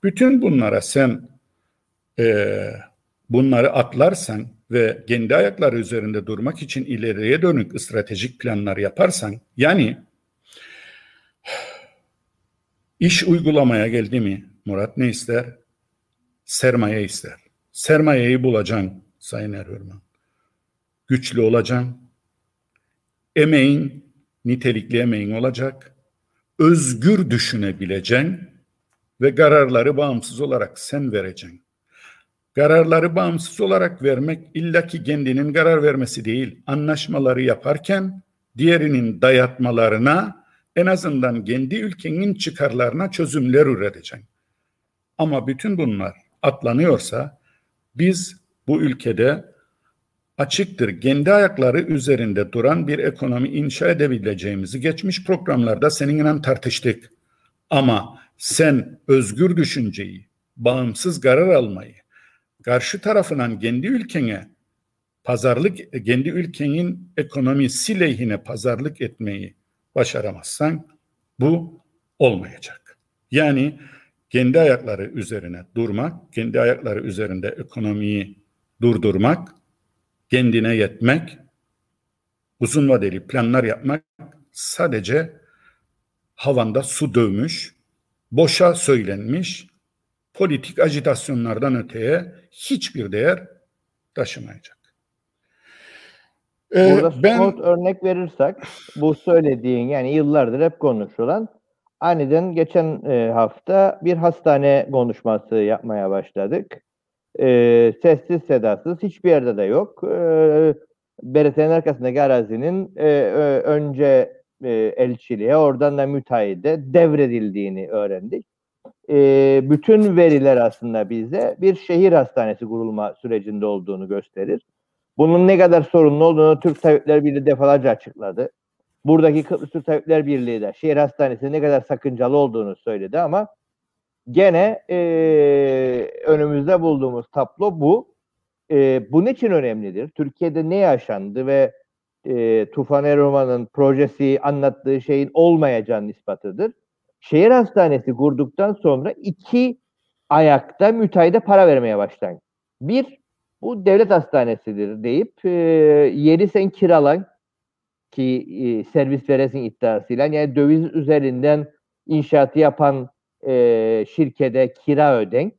Bütün bunlara sen e, bunları atlarsan ve kendi ayakları üzerinde durmak için ileriye dönük stratejik planlar yaparsan yani iş uygulamaya geldi mi Murat ne ister? Sermaye ister. Sermayeyi bulacaksın Sayın Erhürman. Güçlü olacaksın. Emeğin, nitelikli emeğin olacak. Özgür düşünebileceksin ve kararları bağımsız olarak sen vereceksin. Kararları bağımsız olarak vermek illaki kendinin karar vermesi değil. Anlaşmaları yaparken diğerinin dayatmalarına en azından kendi ülkenin çıkarlarına çözümler üreteceksin. Ama bütün bunlar atlanıyorsa biz bu ülkede açıktır kendi ayakları üzerinde duran bir ekonomi inşa edebileceğimizi geçmiş programlarda seninle tartıştık. Ama sen özgür düşünceyi, bağımsız karar almayı, karşı tarafından kendi ülkene pazarlık, kendi ülkenin ekonomisi lehine pazarlık etmeyi başaramazsan bu olmayacak. Yani kendi ayakları üzerine durmak, kendi ayakları üzerinde ekonomiyi durdurmak, kendine yetmek, uzun vadeli planlar yapmak sadece havanda su dövmüş, boşa söylenmiş, politik agitasyonlardan öteye hiçbir değer taşımayacak. Ee, Burada ben, somut örnek verirsek bu söylediğin yani yıllardır hep konuşulan aniden geçen e, hafta bir hastane konuşması yapmaya başladık. E, sessiz sedasız hiçbir yerde de yok. E, BRT'nin arkasındaki arazinin e, önce e, elçiliğe oradan da müteahhide devredildiğini öğrendik. E, bütün veriler aslında bize bir şehir hastanesi kurulma sürecinde olduğunu gösterir. Bunun ne kadar sorunlu olduğunu Türk Tabipler Birliği defalarca açıkladı. Buradaki Kıbrıs Türk Tabipler Birliği de şehir hastanesi ne kadar sakıncalı olduğunu söyledi ama gene e, önümüzde bulduğumuz tablo bu. E, bu için önemlidir? Türkiye'de ne yaşandı ve e, Tufan Eroman'ın projesi anlattığı şeyin olmayacağının ispatıdır. Şehir hastanesi kurduktan sonra iki ayakta müteahhide para vermeye başlayın. Bir, bu devlet hastanesidir deyip e, yeri sen kiralan ki e, servis veresin iddiasıyla yani döviz üzerinden inşaatı yapan e, şirkete kira öden.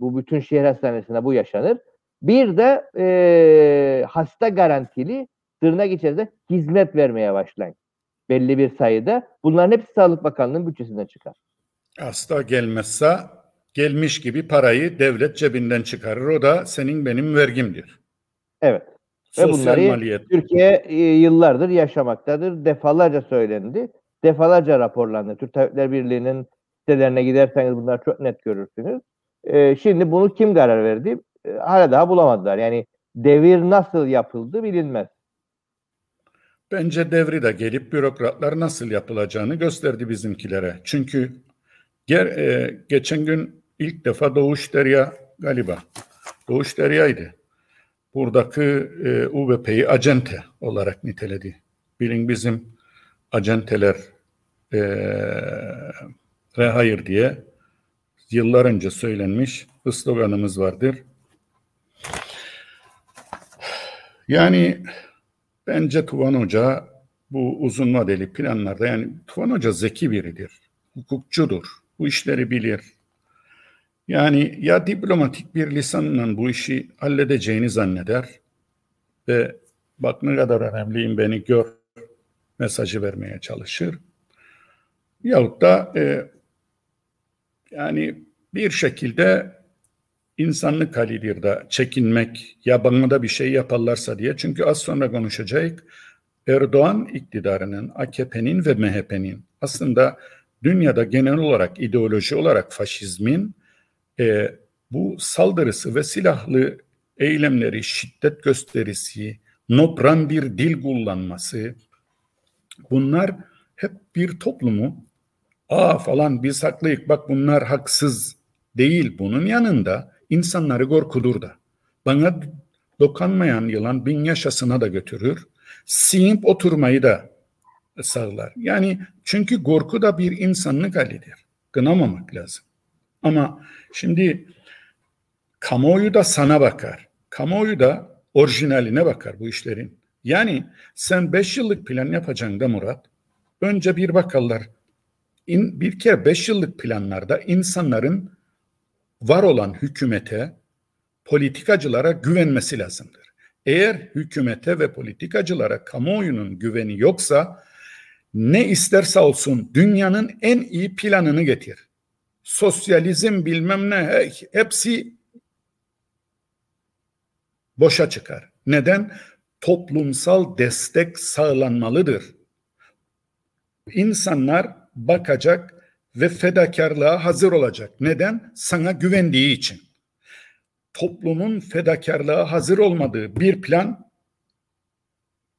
Bu bütün şehir hastanesinde bu yaşanır. Bir de e, hasta garantili tırnak içerisinde hizmet vermeye başlayın. Belli bir sayıda. Bunların hepsi Sağlık Bakanlığı'nın bütçesinden çıkar. Hasta gelmezse gelmiş gibi parayı devlet cebinden çıkarır. O da senin benim vergimdir. Evet. Sosyal Ve bunları maliyet. Türkiye yıllardır yaşamaktadır. Defalarca söylendi. Defalarca raporlandı. Türk Tabipler Birliği'nin sitelerine giderseniz bunlar çok net görürsünüz. E, şimdi bunu kim karar verdi? E, hala daha bulamadılar. Yani devir nasıl yapıldı bilinmez. Bence devri de gelip bürokratlar nasıl yapılacağını gösterdi bizimkilere. Çünkü ger, e, geçen gün ilk defa Doğuş Derya galiba. Doğuş Derya'ydı. Buradaki e, UVP'yi acente olarak niteledi. Bilin bizim acenteler e, ve hayır diye yıllar önce söylenmiş sloganımız vardır. Yani bence Tuvan Hoca bu uzun vadeli planlarda yani Tuvan Hoca zeki biridir. Hukukçudur. Bu işleri bilir. Yani ya diplomatik bir lisanla bu işi halledeceğini zanneder ve bak ne kadar önemliyim beni gör mesajı vermeye çalışır. Yahut da e, yani bir şekilde insanlık halidir de çekinmek ya bana da bir şey yaparlarsa diye. Çünkü az sonra konuşacak Erdoğan iktidarının, AKP'nin ve MHP'nin aslında dünyada genel olarak ideoloji olarak faşizmin e, bu saldırısı ve silahlı eylemleri, şiddet gösterisi, nopran bir dil kullanması bunlar hep bir toplumu aa falan biz haklıyık bak bunlar haksız değil bunun yanında insanları korkudur da. Bana dokanmayan yılan bin yaşasına da götürür. Sinip oturmayı da sağlar. Yani çünkü korku da bir insanlık halidir. Kınamamak lazım. Ama şimdi kamuoyu da sana bakar. Kamuoyu da orijinaline bakar bu işlerin. Yani sen beş yıllık plan yapacaksın da Murat. Önce bir bakarlar in, bir kere beş yıllık planlarda insanların var olan hükümete, politikacılara güvenmesi lazımdır. Eğer hükümete ve politikacılara kamuoyunun güveni yoksa ne isterse olsun dünyanın en iyi planını getir. Sosyalizm bilmem ne hepsi boşa çıkar. Neden? Toplumsal destek sağlanmalıdır. İnsanlar bakacak ve fedakarlığa hazır olacak. Neden? Sana güvendiği için. Toplumun fedakarlığa hazır olmadığı bir plan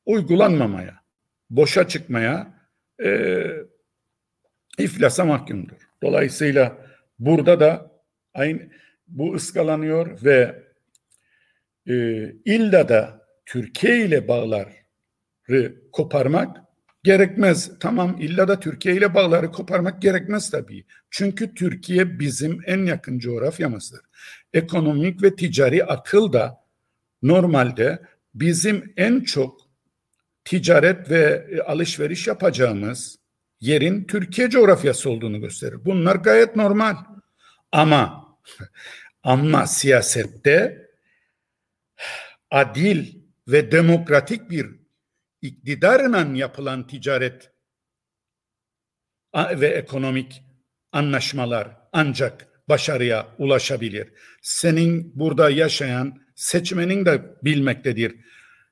uygulanmamaya, boşa çıkmaya e, iflasa mahkumdur. Dolayısıyla burada da aynı bu ıskalanıyor ve e, illa da Türkiye ile bağları koparmak gerekmez. Tamam illa da Türkiye ile bağları koparmak gerekmez tabii. Çünkü Türkiye bizim en yakın coğrafyamızdır. Ekonomik ve ticari akıl da normalde bizim en çok ticaret ve e, alışveriş yapacağımız yerin Türkiye coğrafyası olduğunu gösterir. Bunlar gayet normal. Ama ama siyasette adil ve demokratik bir iktidarla yapılan ticaret ve ekonomik anlaşmalar ancak başarıya ulaşabilir. Senin burada yaşayan seçmenin de bilmektedir.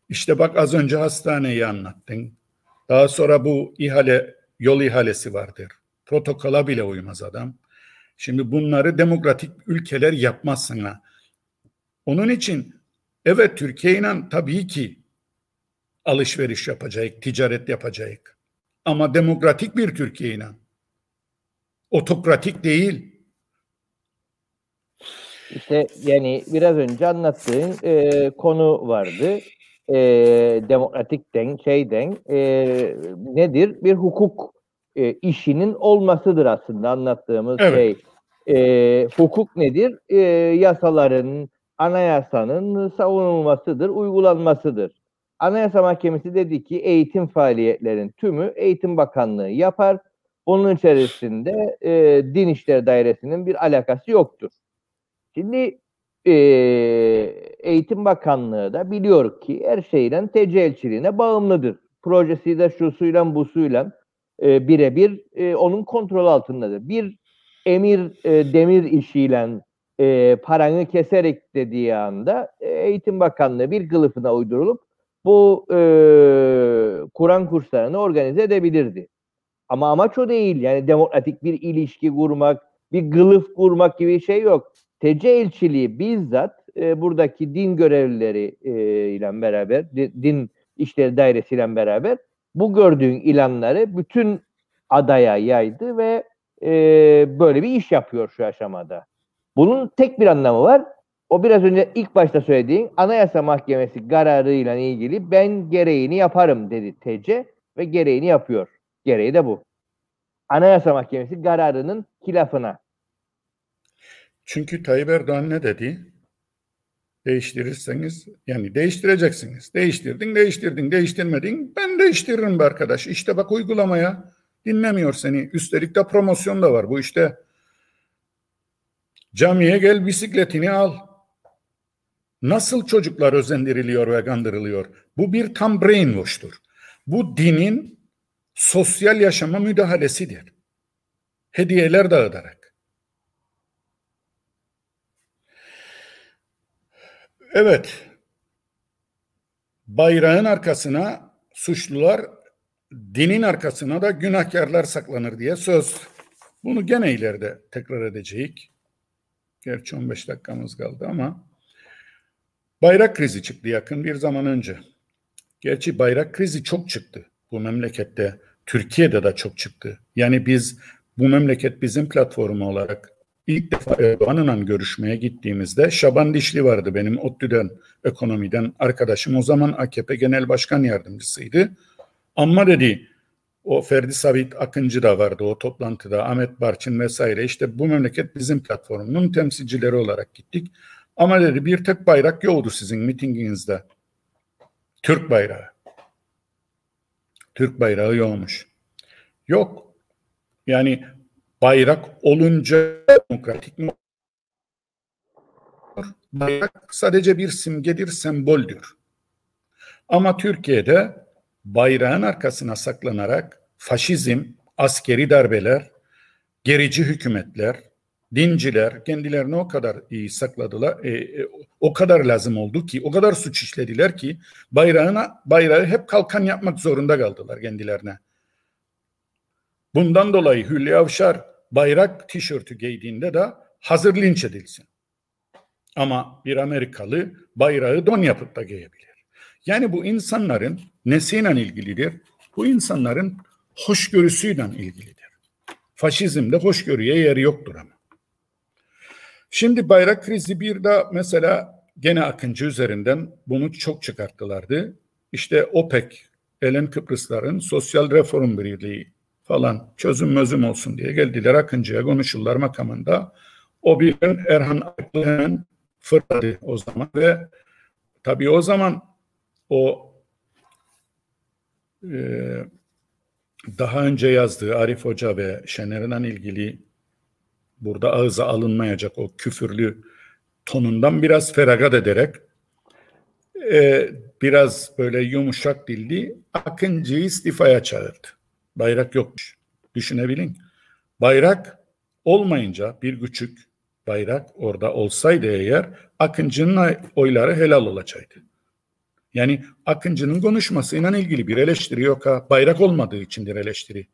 İşte bak az önce hastaneyi anlattın. Daha sonra bu ihale, yol ihalesi vardır. Protokola bile uymaz adam. Şimdi bunları demokratik ülkeler yapmazsın ha. Onun için evet Türkiye tabii ki alışveriş yapacak, ticaret yapacak. Ama demokratik bir Türkiye ile. Otokratik değil. İşte yani biraz önce anlattığın e, konu vardı. E, demokratikten, şeyden e, nedir? Bir hukuk e, işinin olmasıdır aslında anlattığımız evet. şey. E, hukuk nedir? E, yasaların, anayasanın savunulmasıdır, uygulanmasıdır. Anayasa Mahkemesi dedi ki eğitim faaliyetlerin tümü Eğitim Bakanlığı yapar. Bunun içerisinde e, Din İşleri Dairesi'nin bir alakası yoktur. Şimdi e, Eğitim Bakanlığı da biliyor ki her şeyden TC elçiliğine bağımlıdır. Projesiyle, şusuyla, busuyla e, birebir e, onun kontrol altındadır. Bir emir e, demir işiyle e, paranı keserek dediği anda e, Eğitim Bakanlığı bir kılıfına uydurulup bu e, Kur'an kurslarını organize edebilirdi. Ama amaç o değil. Yani demokratik bir ilişki kurmak, bir kılıf kurmak gibi bir şey yok. TC elçiliği bizzat e, buradaki din görevlileri e, ile beraber, din işleri dairesi ile beraber bu gördüğün ilanları bütün adaya yaydı ve e, böyle bir iş yapıyor şu aşamada. Bunun tek bir anlamı var. O biraz önce ilk başta söylediğin Anayasa Mahkemesi kararıyla ilgili ben gereğini yaparım dedi TC ve gereğini yapıyor. Gereği de bu. Anayasa Mahkemesi kararının kilafına. Çünkü Tayyip Erdoğan ne dedi? Değiştirirseniz yani değiştireceksiniz. Değiştirdin, değiştirdin, değiştirmedin. Ben değiştiririm be arkadaş. İşte bak uygulamaya dinlemiyor seni. Üstelik de promosyon da var bu işte. Camiye gel bisikletini al. Nasıl çocuklar özendiriliyor ve kandırılıyor? Bu bir tam brainwash'tur. Bu dinin sosyal yaşama müdahalesidir. Hediyeler dağıtarak. Evet. Bayrağın arkasına suçlular, dinin arkasına da günahkarlar saklanır diye söz. Bunu gene ileride tekrar edeceğiz. Gerçi 15 dakikamız kaldı ama bayrak krizi çıktı yakın bir zaman önce. Gerçi bayrak krizi çok çıktı bu memlekette. Türkiye'de de çok çıktı. Yani biz bu memleket bizim platformu olarak ilk defa Erdoğan'la görüşmeye gittiğimizde Şaban Dişli vardı benim ODTÜ'den ekonomiden arkadaşım. O zaman AKP Genel Başkan Yardımcısıydı. Ama dedi o Ferdi Savit Akıncı da vardı o toplantıda. Ahmet Barçın vesaire. işte bu memleket bizim platformunun temsilcileri olarak gittik. Ama dedi bir tek bayrak yoktu sizin mitinginizde. Türk bayrağı. Türk bayrağı yokmuş. Yok. Yani bayrak olunca demokratik mi? Bayrak sadece bir simgedir, semboldür. Ama Türkiye'de bayrağın arkasına saklanarak faşizm, askeri darbeler, gerici hükümetler, dinciler kendilerini o kadar iyi sakladılar, e, e, o kadar lazım oldu ki, o kadar suç işlediler ki bayrağına bayrağı hep kalkan yapmak zorunda kaldılar kendilerine. Bundan dolayı Hülya Avşar bayrak tişörtü giydiğinde de hazır linç edilsin. Ama bir Amerikalı bayrağı don yapıp da giyebilir. Yani bu insanların nesiyle ilgilidir? Bu insanların hoşgörüsüyle ilgilidir. Faşizmde hoşgörüye yeri yoktur ama. Şimdi bayrak krizi bir de mesela gene Akıncı üzerinden bunu çok çıkarttılardı. İşte OPEC, Elen Kıbrısların Sosyal Reform Birliği falan çözüm mözüm olsun diye geldiler Akıncı'ya konuşurlar makamında. O bir gün Erhan Aklı hemen fırladı o zaman ve tabii o zaman o e, daha önce yazdığı Arif Hoca ve Şener'den ilgili burada ağza alınmayacak o küfürlü tonundan biraz feragat ederek e, biraz böyle yumuşak dilli Akıncı'yı istifaya çağırdı. Bayrak yokmuş. Düşünebilin. Bayrak olmayınca bir küçük bayrak orada olsaydı eğer Akıncı'nın oyları helal olacaktı. Yani Akıncı'nın konuşmasıyla ilgili bir eleştiri yok ha. Bayrak olmadığı içindir eleştiri.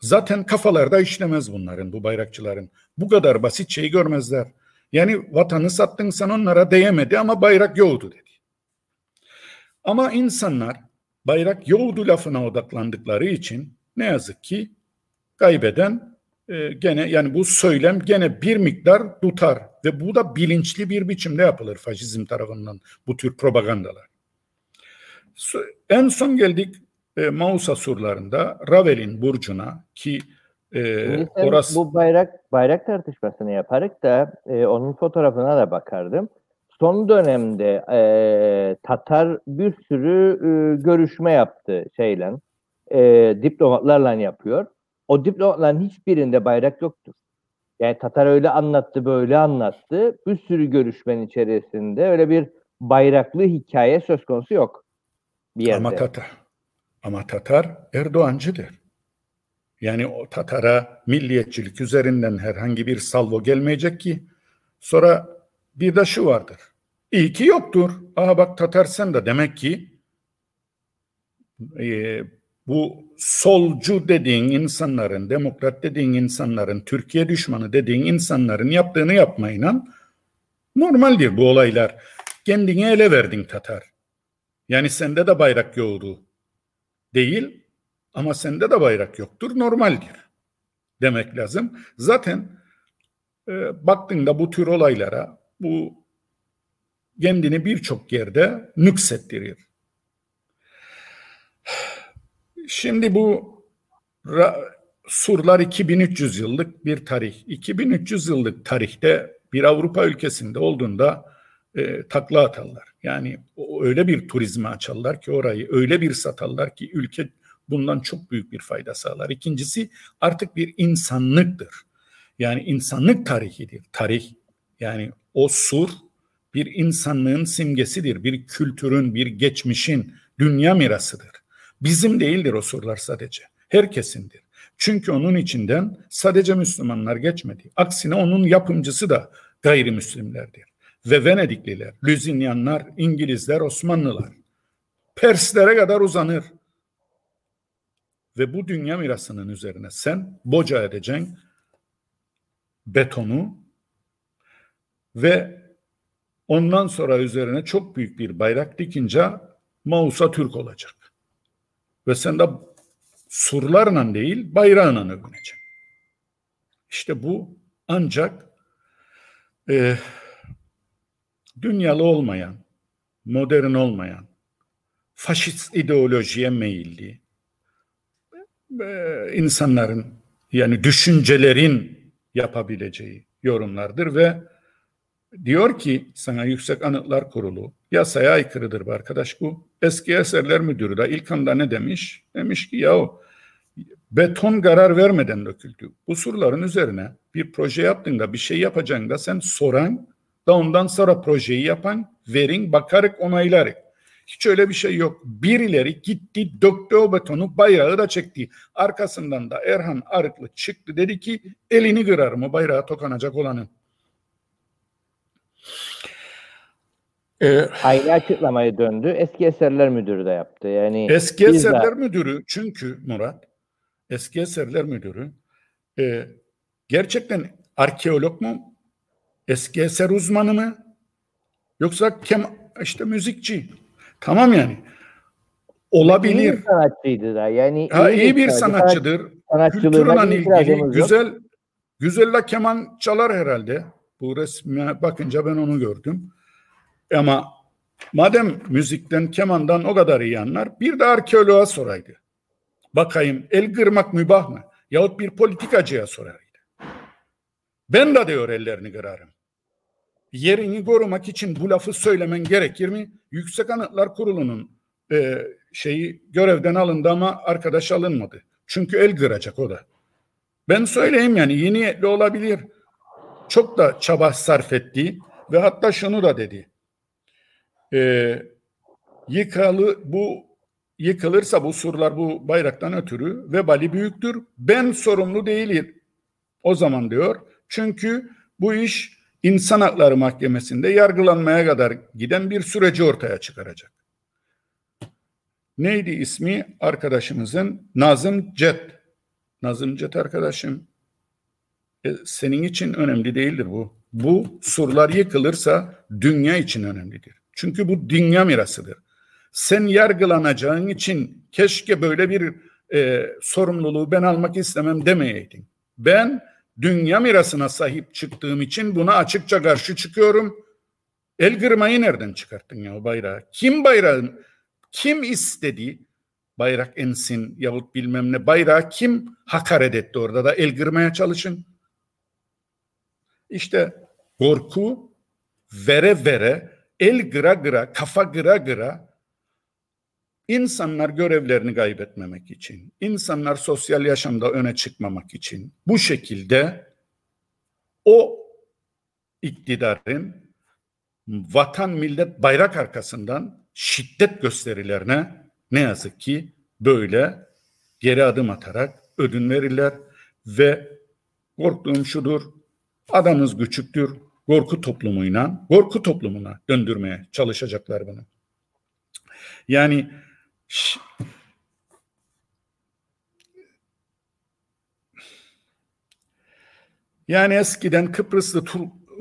Zaten kafalarda işlemez bunların, bu bayrakçıların. Bu kadar basit şeyi görmezler. Yani vatanı sattın sen onlara değemedi ama bayrak yoktu dedi. Ama insanlar bayrak yoktu lafına odaklandıkları için ne yazık ki kaybeden e, gene yani bu söylem gene bir miktar tutar ve bu da bilinçli bir biçimde yapılır faşizm tarafından bu tür propagandalar. En son geldik e, Mausa surlarında Ravel'in burcuna ki e, orası... Bu bayrak bayrak tartışmasını yaparak da e, onun fotoğrafına da bakardım. Son dönemde e, Tatar bir sürü e, görüşme yaptı şeyle, e, diplomatlarla yapıyor. O diplomatların hiçbirinde bayrak yoktur. Yani Tatar öyle anlattı, böyle anlattı. Bir sürü görüşmenin içerisinde öyle bir bayraklı hikaye söz konusu yok. Bir yerde. Ama Tatar, ama Tatar Erdoğancıdır. Yani o Tatar'a milliyetçilik üzerinden herhangi bir salvo gelmeyecek ki. Sonra bir de şu vardır. İyi ki yoktur. Aha bak Tatar sen de demek ki e, bu solcu dediğin insanların, demokrat dediğin insanların, Türkiye düşmanı dediğin insanların yaptığını yapmayla normaldir bu olaylar. Kendini ele verdin Tatar. Yani sende de bayrak yoğdu. Değil ama sende de bayrak yoktur. Normaldir. Demek lazım. Zaten e, baktığında bu tür olaylara bu kendini birçok yerde nüksettirir. Şimdi bu surlar 2300 yıllık bir tarih. 2300 yıllık tarihte bir Avrupa ülkesinde olduğunda e, takla atarlar. Yani öyle bir turizme açarlar ki orayı, öyle bir satarlar ki ülke bundan çok büyük bir fayda sağlar. İkincisi artık bir insanlıktır. Yani insanlık tarihidir. Tarih yani o sur bir insanlığın simgesidir. Bir kültürün, bir geçmişin, dünya mirasıdır. Bizim değildir o surlar sadece. Herkesindir. Çünkü onun içinden sadece Müslümanlar geçmedi. Aksine onun yapımcısı da gayrimüslimlerdir. Ve Venedikliler, Lüzinyanlar, İngilizler, Osmanlılar. Perslere kadar uzanır. Ve bu dünya mirasının üzerine sen boca edeceksin betonu ve ondan sonra üzerine çok büyük bir bayrak dikince Mausa Türk olacak. Ve sen de surlarla değil bayrağına övüneceksin. İşte bu ancak e, dünyalı olmayan, modern olmayan, faşist ideolojiye meyilli e, insanların yani düşüncelerin yapabileceği yorumlardır ve diyor ki sana Yüksek Anıtlar Kurulu yasaya aykırıdır bu arkadaş bu. Eski Eserler Müdürü de ilk anda ne demiş? Demiş ki yahu beton karar vermeden döküldü. Bu surların üzerine bir proje yaptığında bir şey yapacağında sen soran da ondan sonra projeyi yapan verin bakarık onaylarık. Hiç öyle bir şey yok. Birileri gitti döktü o betonu bayrağı da çekti. Arkasından da Erhan Arıklı çıktı dedi ki elini kırarım o bayrağı tokanacak olanın. Ee, Aynı açıklamayı döndü. Eski Eserler Müdürü de yaptı. Yani Eski Eserler daha... Müdürü çünkü Murat Eski Eserler Müdürü e, gerçekten arkeolog mu? Eski eser uzmanı mı? Yoksa kem işte müzikçi. Tamam yani. olabilir. İyi bir sanatçıydı da. Yani ha, iyi, iyi bir sanatçıdır. Kültürle ilgili güzel güzelle keman çalar herhalde. Bu resme bakınca ben onu gördüm. Ama madem müzikten, kemandan o kadar iyi anlar, bir de arkeoloğa soraydı. Bakayım el kırmak mübah mı? Yahut bir politikacıya soraydı. Ben de diyor ellerini kırarım. Yerini korumak için bu lafı söylemen gerekir mi? Yüksek Anıtlar Kurulu'nun e, şeyi görevden alındı ama arkadaş alınmadı. Çünkü el kıracak o da. Ben söyleyeyim yani iyi niyetli olabilir. Çok da çaba sarf etti ve hatta şunu da dedi. E, yıkalı bu yıkılırsa bu surlar bu bayraktan ötürü vebali büyüktür. Ben sorumlu değilim. O zaman diyor. Çünkü bu iş İnsan Hakları Mahkemesi'nde yargılanmaya kadar giden bir süreci ortaya çıkaracak. Neydi ismi arkadaşımızın? Nazım Cet. Nazım Cet arkadaşım. E, senin için önemli değildir bu. Bu surlar yıkılırsa dünya için önemlidir. Çünkü bu dünya mirasıdır. Sen yargılanacağın için keşke böyle bir e, sorumluluğu ben almak istemem demeyeydin. Ben dünya mirasına sahip çıktığım için buna açıkça karşı çıkıyorum. El kırmayı nereden çıkarttın ya o bayrağı? Kim bayrağın, kim istedi bayrak ensin yahut bilmem ne bayrağı kim hakaret etti orada da el kırmaya çalışın. İşte korku vere vere el gıra gıra kafa gıra gıra İnsanlar görevlerini kaybetmemek için, insanlar sosyal yaşamda öne çıkmamak için bu şekilde o iktidarın vatan millet bayrak arkasından şiddet gösterilerine ne yazık ki böyle geri adım atarak ödün verirler ve korktuğum şudur adamız küçüktür korku toplumuyla korku toplumuna döndürmeye çalışacaklar bunu. Yani yani eskiden Kıbrıslı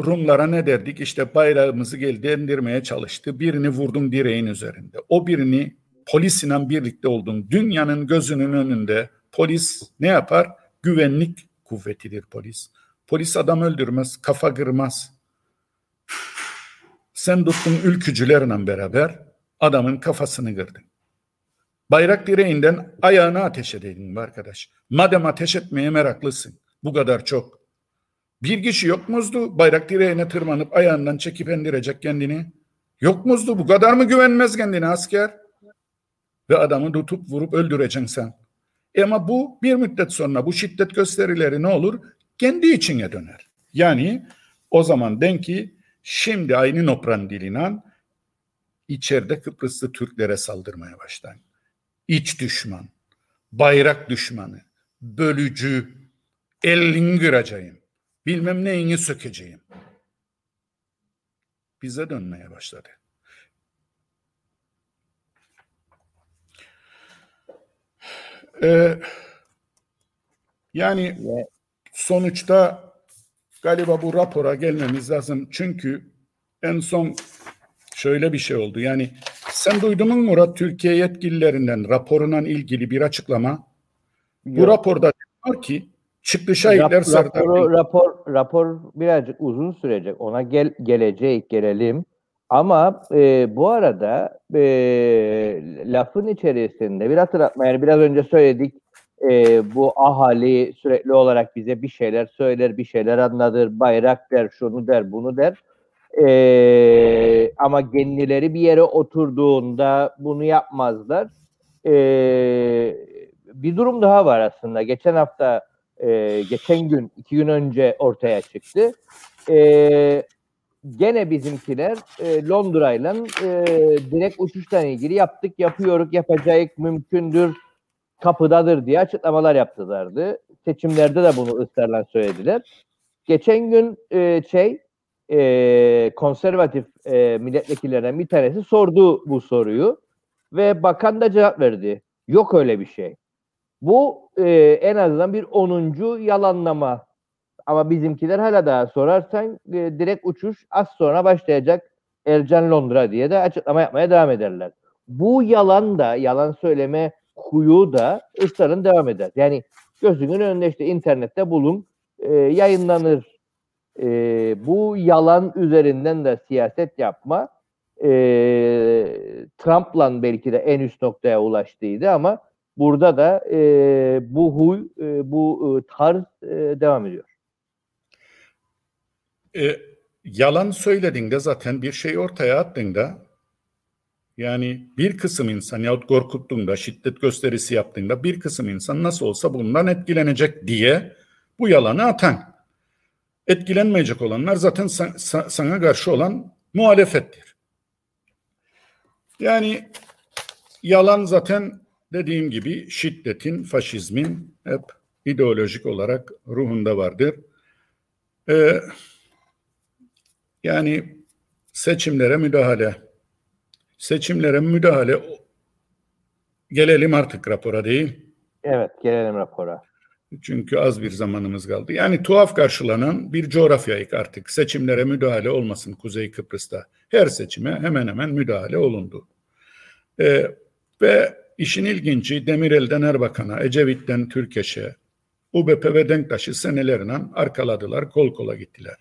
Rumlara ne derdik? İşte bayrağımızı geldi indirmeye çalıştı. Birini vurdum direğin üzerinde. O birini polisiyle birlikte oldum. Dünyanın gözünün önünde polis ne yapar? Güvenlik kuvvetidir polis. Polis adam öldürmez, kafa kırmaz. Sen tuttun ülkücülerle beraber adamın kafasını kırdın. Bayrak direğinden ayağına ateş edeydin arkadaş. Madem ateş etmeye meraklısın. Bu kadar çok. Bir kişi yok muzdu bayrak direğine tırmanıp ayağından çekip indirecek kendini? Yok muzdu bu kadar mı güvenmez kendine asker? Ve adamı tutup vurup öldüreceksin sen. E ama bu bir müddet sonra bu şiddet gösterileri ne olur? Kendi içine döner. Yani o zaman den ki şimdi aynı Nopran dilinden içeride Kıbrıslı Türklere saldırmaya başlayın iç düşman, bayrak düşmanı, bölücü, elini kıracağım, bilmem neyini sökeceğim. Bize dönmeye başladı. Ee, yani sonuçta galiba bu rapora gelmemiz lazım. Çünkü en son şöyle bir şey oldu. Yani sen duydun mu Murat Türkiye yetkililerinden raporuna ilgili bir açıklama? Yok. Bu raporda diyor ki şahitler Rap, raporu, rapor rapor birazcık uzun sürecek. Ona gel gelecek gelelim. Ama e, bu arada e, lafın içerisinde bir hatırlatma yani biraz önce söyledik e, bu ahali sürekli olarak bize bir şeyler söyler, bir şeyler anlatır, bayrak der, şunu der, bunu der. Ee, ama genlileri bir yere oturduğunda bunu yapmazlar. Ee, bir durum daha var aslında. Geçen hafta, e, geçen gün, iki gün önce ortaya çıktı. Ee, gene bizimkiler e, Londra'yla e, direkt uçuştan ilgili yaptık, yapıyoruz, yapacağız, mümkündür, kapıdadır diye açıklamalar yaptılardı. Seçimlerde de bunu ısrarla söylediler. Geçen gün e, şey e, konservatif e, milletvekillerinden bir tanesi sordu bu soruyu ve bakan da cevap verdi. Yok öyle bir şey. Bu e, en azından bir 10. yalanlama. Ama bizimkiler hala daha sorarsan e, direkt uçuş az sonra başlayacak Ercan Londra diye de açıklama yapmaya devam ederler. bu yalan da, yalan söyleme huyu da ısrarın devam eder. Yani gözünün önünde işte internette bulun, e, yayınlanır. E, bu yalan üzerinden de siyaset yapma e, Trump'la belki de en üst noktaya ulaştıydı ama burada da e, bu huy, e, bu e, tarz e, devam ediyor. E, yalan söylediğinde zaten bir şey ortaya attığında yani bir kısım insan yahut korkuttuğunda, şiddet gösterisi yaptığında bir kısım insan nasıl olsa bundan etkilenecek diye bu yalanı atan. Etkilenmeyecek olanlar zaten sana karşı olan muhalefettir. Yani yalan zaten dediğim gibi şiddetin, faşizmin hep ideolojik olarak ruhunda vardır. Ee, yani seçimlere müdahale. Seçimlere müdahale gelelim artık rapora değil. Evet gelelim rapora. Çünkü az bir zamanımız kaldı. Yani tuhaf karşılanan bir coğrafyayık artık. Seçimlere müdahale olmasın Kuzey Kıbrıs'ta. Her seçime hemen hemen müdahale olundu. Ee, ve işin ilginci Demirel'den Erbakan'a, Ecevit'ten Türkeş'e, UBP ve Denktaş'ı senelerine arkaladılar, kol kola gittiler.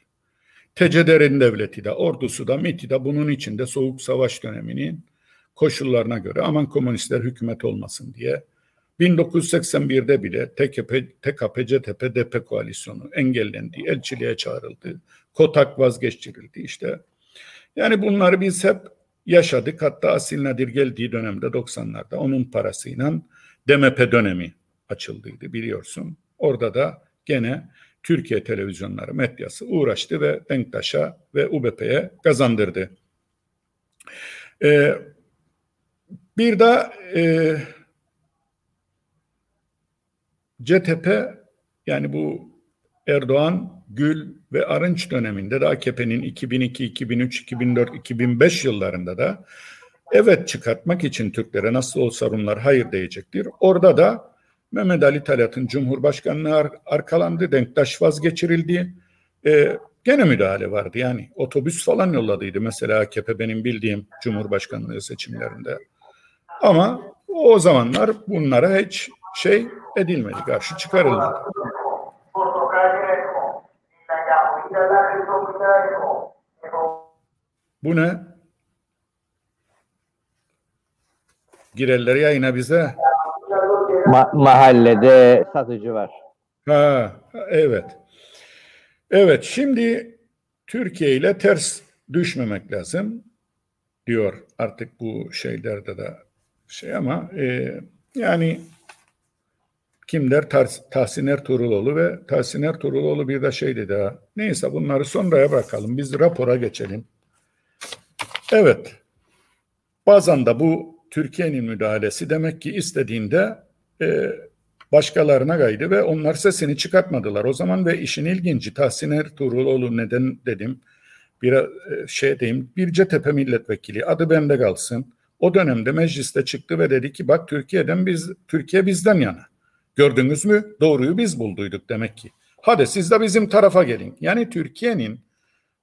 Teceder'in devleti de, ordusu da, MİT'i de bunun içinde Soğuk Savaş döneminin koşullarına göre aman komünistler hükümet olmasın diye 1981'de bile TKP, TKP, CTP, DP koalisyonu engellendi, elçiliğe çağrıldı, Kotak vazgeçtirildi işte. Yani bunları biz hep yaşadık. Hatta Asil Nadir geldiği dönemde 90'larda onun parasıyla DMP dönemi açıldıydı biliyorsun. Orada da gene Türkiye televizyonları medyası uğraştı ve Denktaş'a ve UBP'ye kazandırdı. Ee, bir de e, CTP yani bu Erdoğan, Gül ve Arınç döneminde de AKP'nin 2002, 2003, 2004, 2005 yıllarında da evet çıkartmak için Türklere nasıl olsa Rumlar hayır diyecektir. Orada da Mehmet Ali Talat'ın Cumhurbaşkanlığı ar- arkalandı, Denktaş vazgeçirildi. Ee, gene müdahale vardı yani otobüs falan yolladıydı mesela AKP benim bildiğim Cumhurbaşkanlığı seçimlerinde. Ama o zamanlar bunlara hiç şey edilmedi, karşı çıkarılmadı. Bu ne? Girerler yayına bize. Ma- mahallede satıcı var. Ha, evet. Evet, şimdi Türkiye ile ters düşmemek lazım diyor artık bu şeylerde de şey ama e, yani kim der Tahsin Ertuğruloğlu ve Tahsin Ertuğruloğlu bir de şey dedi ha. Neyse bunları sonraya bırakalım. Biz rapora geçelim. Evet. Bazen de bu Türkiye'nin müdahalesi demek ki istediğinde e, başkalarına gaydı ve onlar sesini çıkartmadılar. O zaman ve işin ilginci Tahsin Ertuğruloğlu neden dedim bir e, şey diyeyim bir CTP milletvekili adı bende kalsın. O dönemde mecliste çıktı ve dedi ki bak Türkiye'den biz Türkiye bizden yana. Gördünüz mü? Doğruyu biz bulduyduk demek ki. Hadi siz de bizim tarafa gelin. Yani Türkiye'nin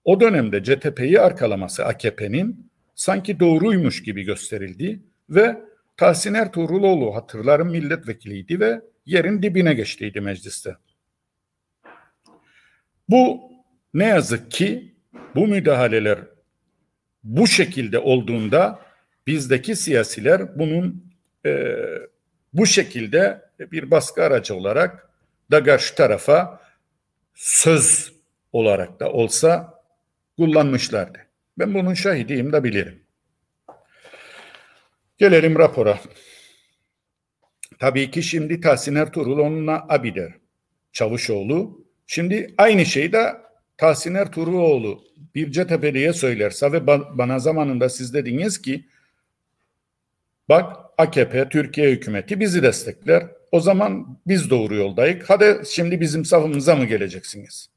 o dönemde CTP'yi arkalaması AKP'nin sanki doğruymuş gibi gösterildi ve Tahsin Ertuğruloğlu hatırlarım milletvekiliydi ve yerin dibine geçtiydi mecliste. Bu ne yazık ki bu müdahaleler bu şekilde olduğunda bizdeki siyasiler bunun e, bu şekilde bir baskı aracı olarak da karşı tarafa söz olarak da olsa kullanmışlardı. Ben bunun şahidiyim de bilirim. Gelelim rapora. Tabii ki şimdi Tahsin Ertuğrul onunla Abider, Çavuşoğlu. Şimdi aynı şeyi de Tahsin Ertuğruloğlu bir CTP'liye söylerse ve bana zamanında siz dediniz ki bak AKP, Türkiye hükümeti bizi destekler. O zaman biz doğru yoldayık. Hadi şimdi bizim safımıza mı geleceksiniz?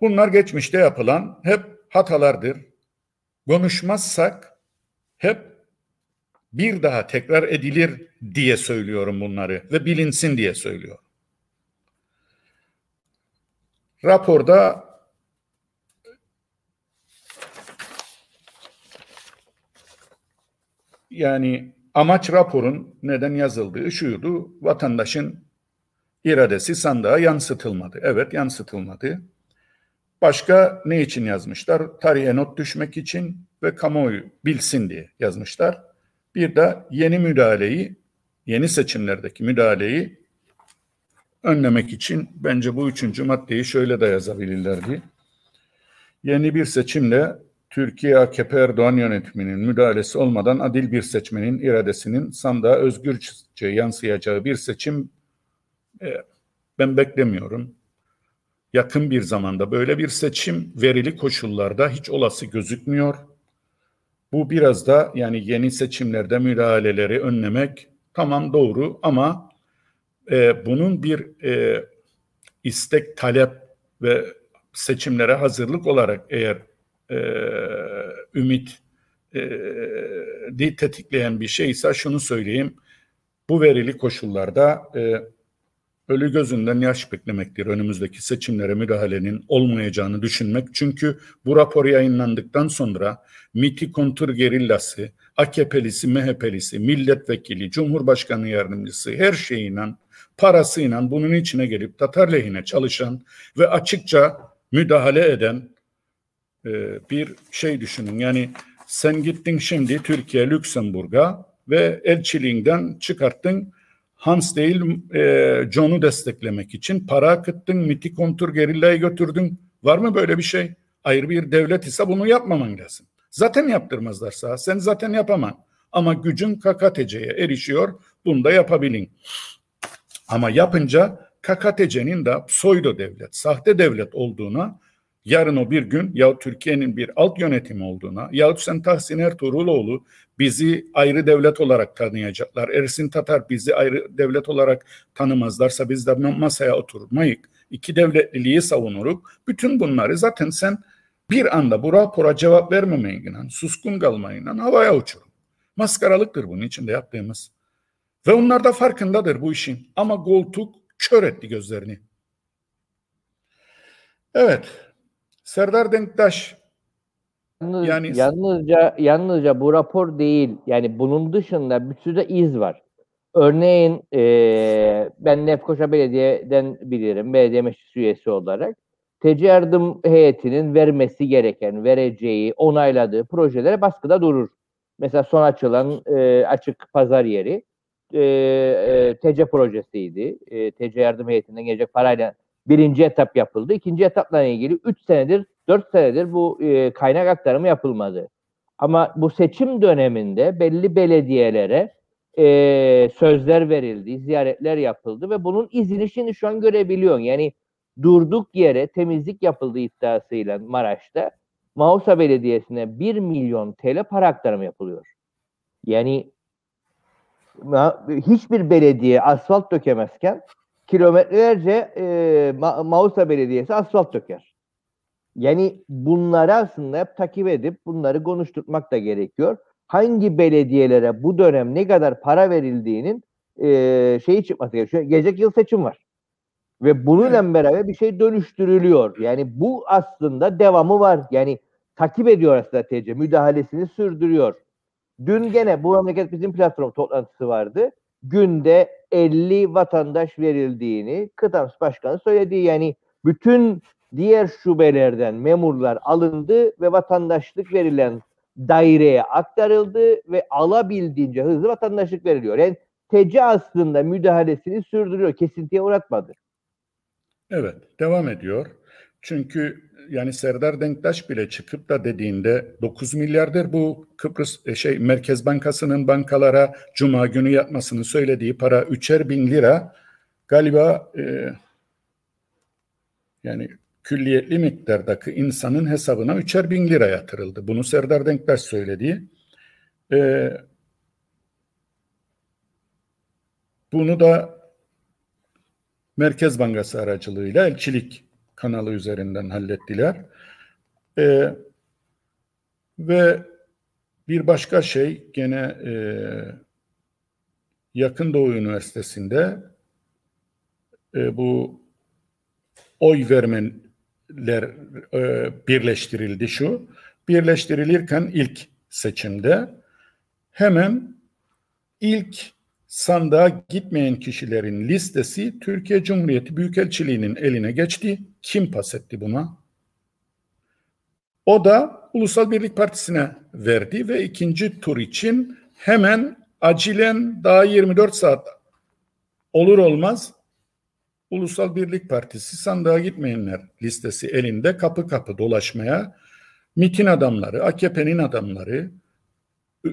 Bunlar geçmişte yapılan hep hatalardır. Konuşmazsak hep bir daha tekrar edilir diye söylüyorum bunları ve bilinsin diye söylüyorum. Raporda yani amaç raporun neden yazıldığı şuydu. Vatandaşın iradesi sandığa yansıtılmadı. Evet yansıtılmadı. Başka ne için yazmışlar? Tarihe not düşmek için ve kamuoyu bilsin diye yazmışlar. Bir de yeni müdahaleyi, yeni seçimlerdeki müdahaleyi önlemek için bence bu üçüncü maddeyi şöyle de yazabilirlerdi. Yeni bir seçimle Türkiye AKP Erdoğan yönetiminin müdahalesi olmadan adil bir seçmenin iradesinin sandığa özgürce yansıyacağı bir seçim e, ben beklemiyorum. Yakın bir zamanda böyle bir seçim verili koşullarda hiç olası gözükmüyor. Bu biraz da yani yeni seçimlerde müdahaleleri önlemek tamam doğru ama e, bunun bir e, istek, talep ve seçimlere hazırlık olarak eğer e, ümit e, tetikleyen bir şeyse şunu söyleyeyim. Bu verili koşullarda e, ölü gözünden yaş beklemektir önümüzdeki seçimlere müdahalenin olmayacağını düşünmek. Çünkü bu rapor yayınlandıktan sonra MIT'i kontur gerillası, AKP'lisi, MHP'lisi, milletvekili, cumhurbaşkanı yardımcısı her şeyiyle, parasıyla bunun içine gelip Tatar lehine çalışan ve açıkça müdahale eden e, bir şey düşünün. Yani sen gittin şimdi Türkiye, Lüksemburg'a ve elçiliğinden çıkarttın Hans değil e, John'u desteklemek için para akıttın, MIT'i kontur gerillayı götürdün. Var mı böyle bir şey? Ayrı bir devlet ise bunu yapmaman lazım. Zaten yaptırmazlarsa sen zaten yapamam. Ama gücün KKTC'ye erişiyor. Bunu da yapabilin. Ama yapınca KKTC'nin de soydo devlet, sahte devlet olduğuna yarın o bir gün ya Türkiye'nin bir alt yönetimi olduğuna yahut sen Tahsin Ertuğruloğlu bizi ayrı devlet olarak tanıyacaklar. Ersin Tatar bizi ayrı devlet olarak tanımazlarsa biz de masaya oturmayık. İki devletliliği savunuruk. Bütün bunları zaten sen bir anda bu rapora cevap vermemeyle, suskun kalmayla havaya uçurun. Maskaralıktır bunun içinde yaptığımız. Ve onlar da farkındadır bu işin. Ama koltuk kör etti gözlerini. Evet, Serdar Denktaş Yalnız, yani yalnızca yalnızca bu rapor değil. Yani bunun dışında bir sürü iz var. Örneğin e, ben Lefkoşa Belediye'den bilirim. Belediye meclis üyesi olarak. TC yardım heyetinin vermesi gereken, vereceği, onayladığı projelere baskıda durur. Mesela son açılan e, açık pazar yeri e, e, TC projesiydi. E, TC yardım heyetinden gelecek parayla birinci etap yapıldı. İkinci etapla ilgili 3 senedir, 4 senedir bu e, kaynak aktarımı yapılmadı. Ama bu seçim döneminde belli belediyelere e, sözler verildi, ziyaretler yapıldı ve bunun izini şimdi şu an görebiliyorsun. Yani durduk yere temizlik yapıldığı iddiasıyla Maraş'ta Mausa Belediyesi'ne 1 milyon TL para aktarımı yapılıyor. Yani hiçbir belediye asfalt dökemezken kilometrelerce e, Ma Mausa Belediyesi asfalt döker. Yani bunları aslında hep takip edip bunları konuşturmak da gerekiyor. Hangi belediyelere bu dönem ne kadar para verildiğinin e, şeyi çıkması gerekiyor. Gelecek yıl seçim var. Ve bununla beraber bir şey dönüştürülüyor. Yani bu aslında devamı var. Yani takip ediyor aslında TC. Müdahalesini sürdürüyor. Dün gene bu memleket bizim platform toplantısı vardı. Günde 50 vatandaş verildiğini Kıtams Başkanı söyledi. Yani bütün diğer şubelerden memurlar alındı ve vatandaşlık verilen daireye aktarıldı ve alabildiğince hızlı vatandaşlık veriliyor. Yani TC aslında müdahalesini sürdürüyor. Kesintiye uğratmadı. Evet, devam ediyor. Çünkü yani Serdar Denktaş bile çıkıp da dediğinde 9 milyardır bu Kıbrıs e, şey Merkez Bankası'nın bankalara cuma günü yatmasını söylediği para 3'er bin lira galiba e, yani külliyetli miktardaki insanın hesabına 3'er bin lira yatırıldı. Bunu Serdar Denktaş söyledi. E, bunu da Merkez Bankası aracılığıyla elçilik kanalı üzerinden hallettiler. Ee, ve bir başka şey gene e, Yakın Doğu Üniversitesi'nde e, bu oy vermenler e, birleştirildi şu. Birleştirilirken ilk seçimde hemen ilk sandığa gitmeyen kişilerin listesi Türkiye Cumhuriyeti Büyükelçiliği'nin eline geçti. Kim pas etti buna? O da Ulusal Birlik Partisi'ne verdi ve ikinci tur için hemen acilen daha 24 saat olur olmaz Ulusal Birlik Partisi sandığa gitmeyenler listesi elinde kapı kapı dolaşmaya MIT'in adamları, AKP'nin adamları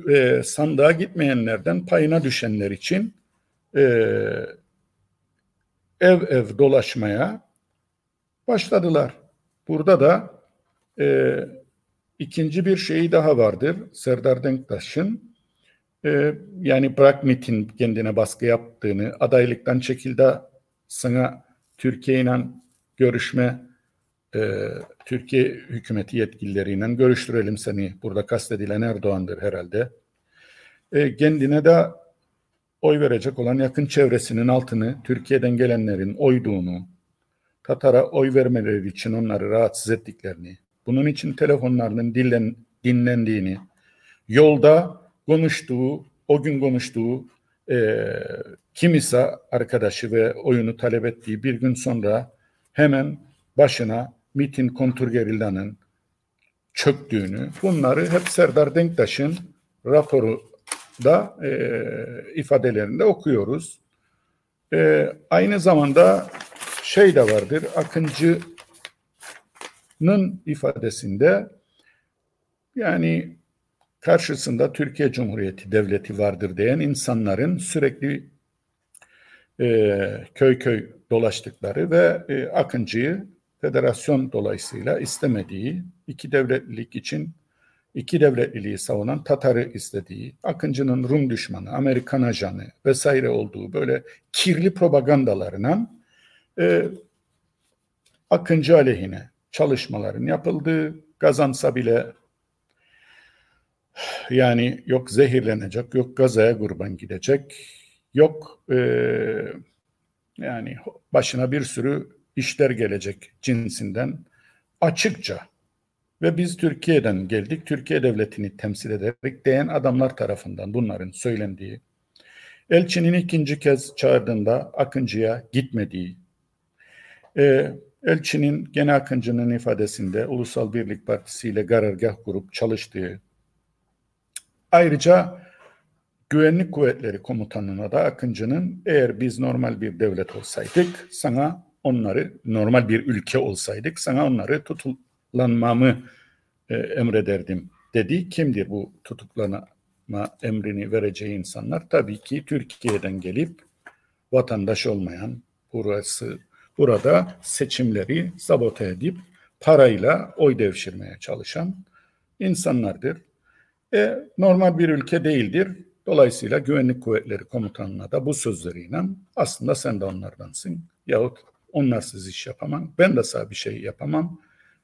e, sandığa gitmeyenlerden payına düşenler için e, ev ev dolaşmaya başladılar. Burada da e, ikinci bir şeyi daha vardır Serdar Denktaş'ın. E, yani bırak MIT'in kendine baskı yaptığını, adaylıktan çekildi sana Türkiye ile görüşme e, Türkiye hükümeti yetkilileriyle görüştürelim seni. Burada kastedilen Erdoğan'dır herhalde. E, kendine de oy verecek olan yakın çevresinin altını Türkiye'den gelenlerin oyduğunu, Tatar'a oy vermeleri için onları rahatsız ettiklerini, bunun için telefonlarının dinlen, dinlendiğini, yolda konuştuğu, o gün konuştuğu e, kimisa arkadaşı ve oyunu talep ettiği bir gün sonra hemen başına MIT'in kontrgerillanın çöktüğünü, bunları hep Serdar Denktaş'ın raporu da e, ifadelerinde okuyoruz. E, aynı zamanda şey de vardır, Akıncı'nın ifadesinde yani karşısında Türkiye Cumhuriyeti Devleti vardır diyen insanların sürekli e, köy köy dolaştıkları ve e, Akıncı'yı federasyon dolayısıyla istemediği, iki devletlilik için iki devletliliği savunan Tatar'ı istediği, Akıncı'nın Rum düşmanı, Amerikan ajanı vesaire olduğu böyle kirli propagandalarına e, Akıncı aleyhine çalışmaların yapıldığı, kazansa bile yani yok zehirlenecek, yok gazaya kurban gidecek, yok e, yani başına bir sürü işler gelecek cinsinden açıkça. Ve biz Türkiye'den geldik, Türkiye devletini temsil ederek diyen adamlar tarafından bunların söylendiği, elçinin ikinci kez çağırdığında Akıncı'ya gitmediği, e, elçinin gene Akıncı'nın ifadesinde Ulusal Birlik Partisi ile karargah kurup çalıştığı, ayrıca Güvenlik Kuvvetleri Komutanı'na da Akıncı'nın eğer biz normal bir devlet olsaydık sana onları normal bir ülke olsaydık sana onları tutuklanmamı e, emrederdim dedi. Kimdir bu tutuklanma emrini vereceği insanlar? Tabii ki Türkiye'den gelip vatandaş olmayan burası burada seçimleri sabote edip parayla oy devşirmeye çalışan insanlardır. E, normal bir ülke değildir. Dolayısıyla Güvenlik Kuvvetleri Komutanı'na da bu sözleriyle aslında sen de onlardansın yahut onlarsız iş yapamam, ben de sana bir şey yapamam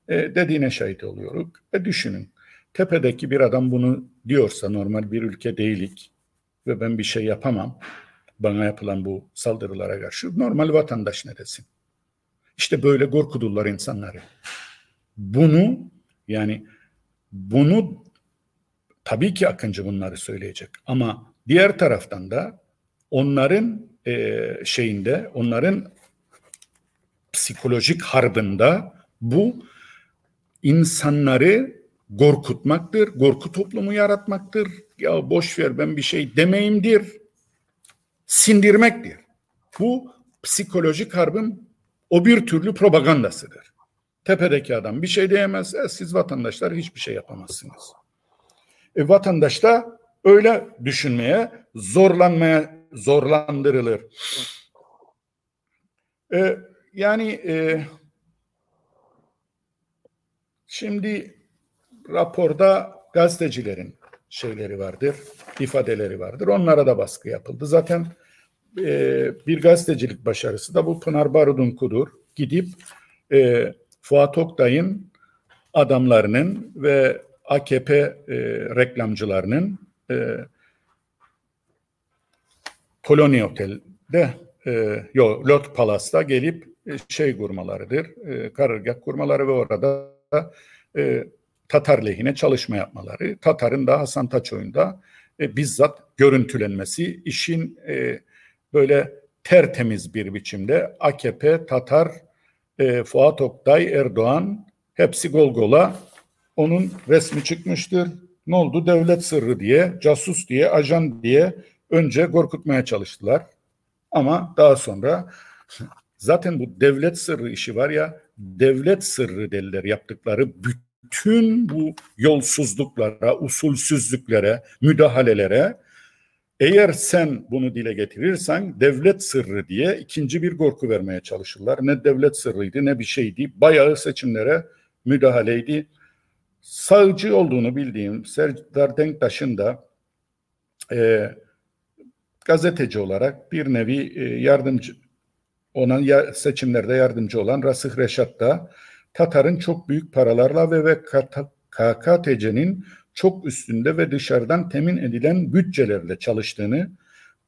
e, dediğine şahit oluyoruz. E düşünün, tepedeki bir adam bunu diyorsa normal bir ülke değilik ve ben bir şey yapamam, bana yapılan bu saldırılara karşı normal vatandaş ne desin? İşte böyle korkudular insanları. Bunu yani bunu tabii ki Akıncı bunları söyleyecek ama diğer taraftan da onların e, şeyinde onların psikolojik harbında bu insanları korkutmaktır, korku toplumu yaratmaktır. Ya boş ver ben bir şey demeyimdir. Sindirmektir. Bu psikolojik harbın o bir türlü propagandasıdır. Tepedeki adam bir şey diyemez, e, siz vatandaşlar hiçbir şey yapamazsınız. E, vatandaş da öyle düşünmeye, zorlanmaya zorlandırılır. E, yani e, şimdi raporda gazetecilerin şeyleri vardır, ifadeleri vardır. Onlara da baskı yapıldı. Zaten e, bir gazetecilik başarısı da bu Pınar Barud'un kudur. Gidip e, Fuat Oktay'ın adamlarının ve AKP e, reklamcılarının e, Polonia Otel'de e, yo, Lot Palas'ta gelip e, şey kurmalarıdır, e, karargah kurmaları ve orada e, Tatar lehine çalışma yapmaları. Tatar'ın da Hasan Taçoy'un da e, bizzat görüntülenmesi işin e, böyle tertemiz bir biçimde AKP, Tatar, e, Fuat Oktay, Erdoğan hepsi gol gola onun resmi çıkmıştır. Ne oldu? Devlet sırrı diye, casus diye, ajan diye önce korkutmaya çalıştılar. Ama daha sonra zaten bu devlet sırrı işi var ya, devlet sırrı deliler yaptıkları bütün bu yolsuzluklara, usulsüzlüklere, müdahalelere eğer sen bunu dile getirirsen devlet sırrı diye ikinci bir korku vermeye çalışırlar. Ne devlet sırrıydı ne bir şeydi. Bayağı seçimlere müdahaleydi. Sağcı olduğunu bildiğim Serdar Denktaş'ın da e, gazeteci olarak bir nevi e, yardımcı ona ya, seçimlerde yardımcı olan Rasıh Reşat da Tatar'ın çok büyük paralarla ve, ve KKTC'nin çok üstünde ve dışarıdan temin edilen bütçelerle çalıştığını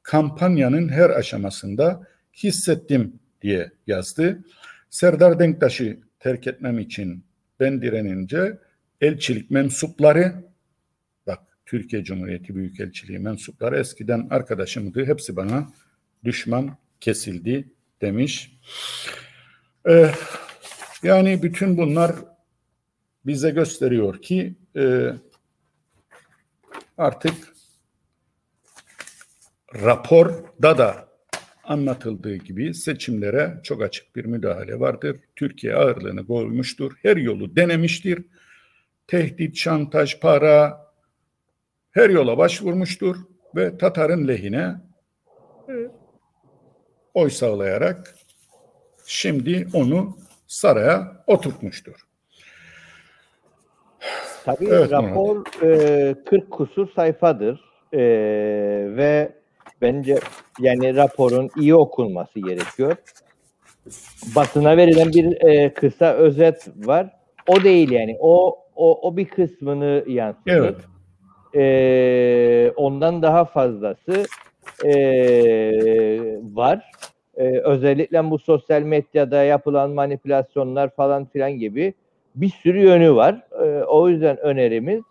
kampanyanın her aşamasında hissettim diye yazdı. Serdar Denktaş'ı terk etmem için ben direnince elçilik mensupları bak Türkiye Cumhuriyeti Büyükelçiliği mensupları eskiden arkadaşımdı hepsi bana düşman kesildi demiş. Ee, yani bütün bunlar bize gösteriyor ki e, artık raporda da anlatıldığı gibi seçimlere çok açık bir müdahale vardır. Türkiye ağırlığını koymuştur. Her yolu denemiştir. Tehdit, şantaj, para her yola başvurmuştur ve Tatar'ın lehine e, oy sağlayarak şimdi onu saraya oturtmuştur. Tabii evet, rapor e, 40 kusur sayfadır e, ve bence yani raporun iyi okunması gerekiyor. Basına verilen bir e, kısa özet var. O değil yani. O o, o bir kısmını yansıtır. Evet. E, ondan daha fazlası e, var. E, özellikle bu sosyal medyada yapılan manipülasyonlar falan filan gibi bir sürü yönü var. E, o yüzden önerimiz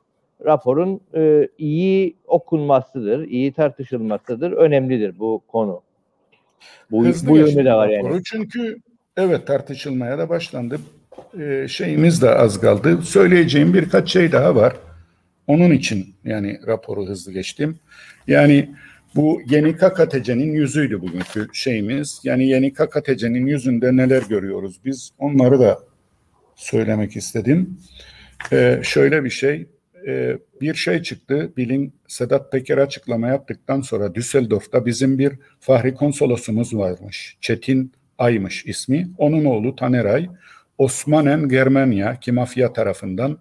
raporun e, iyi okunmasıdır, iyi tartışılmasıdır. Önemlidir bu konu. Bu, bu yönü de var yani. Çünkü evet tartışılmaya da başlandı. Ee, şeyimiz de az kaldı. Söyleyeceğim birkaç şey daha var. Onun için yani raporu hızlı geçtim. Yani bu yeni KKTC'nin yüzüydü bugünkü şeyimiz. Yani yeni KKTC'nin yüzünde neler görüyoruz biz onları da söylemek istedim. Ee, şöyle bir şey, e, bir şey çıktı. Bilin Sedat Peker açıklama yaptıktan sonra Düsseldorf'ta bizim bir Fahri konsolosumuz varmış. Çetin Aymış ismi. Onun oğlu Taneray Osmanen Germania ki mafya tarafından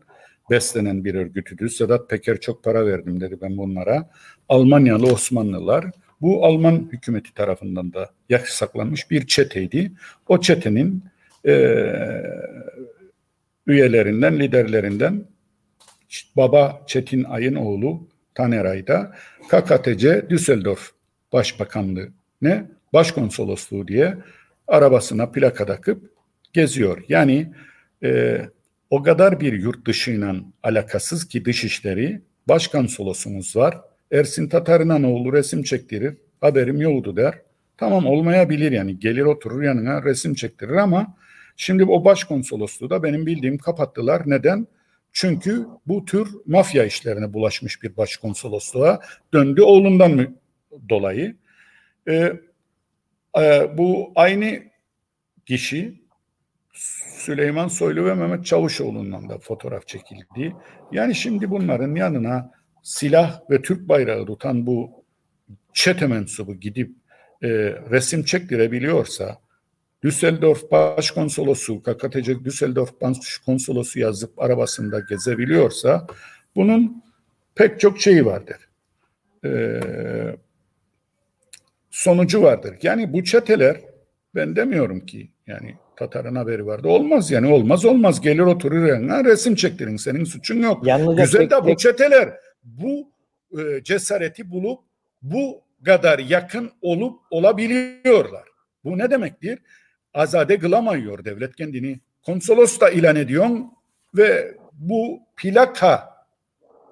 beslenen bir örgütüdür. Sedat Peker çok para verdim dedi ben bunlara. Almanyalı Osmanlılar bu Alman hükümeti tarafından da yasaklanmış bir çeteydi. O çetenin e, üyelerinden, liderlerinden baba Çetin Ay'ın oğlu Taner da KKTC Düsseldorf Başbakanlığı ne başkonsolosluğu diye arabasına plaka takıp geziyor. Yani e, o kadar bir yurt dışıyla alakasız ki dışişleri başkonsolosumuz var. Ersin Tatar'ın oğlu resim çektirir. Haberim yoktu der. Tamam olmayabilir yani gelir oturur yanına resim çektirir ama Şimdi o başkonsolosluğu da benim bildiğim kapattılar. Neden? Çünkü bu tür mafya işlerine bulaşmış bir başkonsolosluğa döndü oğlundan mı dolayı. Ee, e, bu aynı kişi Süleyman Soylu ve Mehmet Çavuşoğlu'ndan da fotoğraf çekildi. Yani şimdi bunların yanına silah ve Türk bayrağı tutan bu çete mensubu gidip e, resim çektirebiliyorsa Düsseldorf Başkonsolosu, KKTC Düsseldorf Başkonsolosu yazıp arabasında gezebiliyorsa bunun pek çok şeyi vardır. Ee, sonucu vardır. Yani bu çeteler ben demiyorum ki yani Tatar'ın haberi vardı. Olmaz yani olmaz olmaz gelir oturur yanına resim çektirin senin suçun yok. Yalnızca Güzel tek, de bu çeteler bu e, cesareti bulup bu kadar yakın olup olabiliyorlar. Bu ne demektir? Azade kılamıyor devlet kendini. Konsolos da ilan ediyor ve bu plaka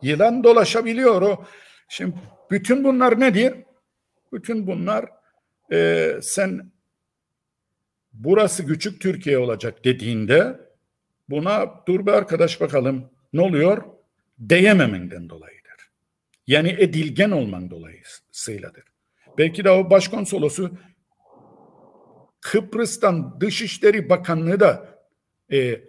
yılan dolaşabiliyor o. Şimdi bütün bunlar nedir? Bütün bunlar e, sen burası küçük Türkiye olacak dediğinde buna dur be arkadaş bakalım ne oluyor? Değememenden dolayıdır. Yani edilgen olman dolayısıyladır. Belki de o başkonsolosu Kıbrıs'tan Dışişleri Bakanlığı da e,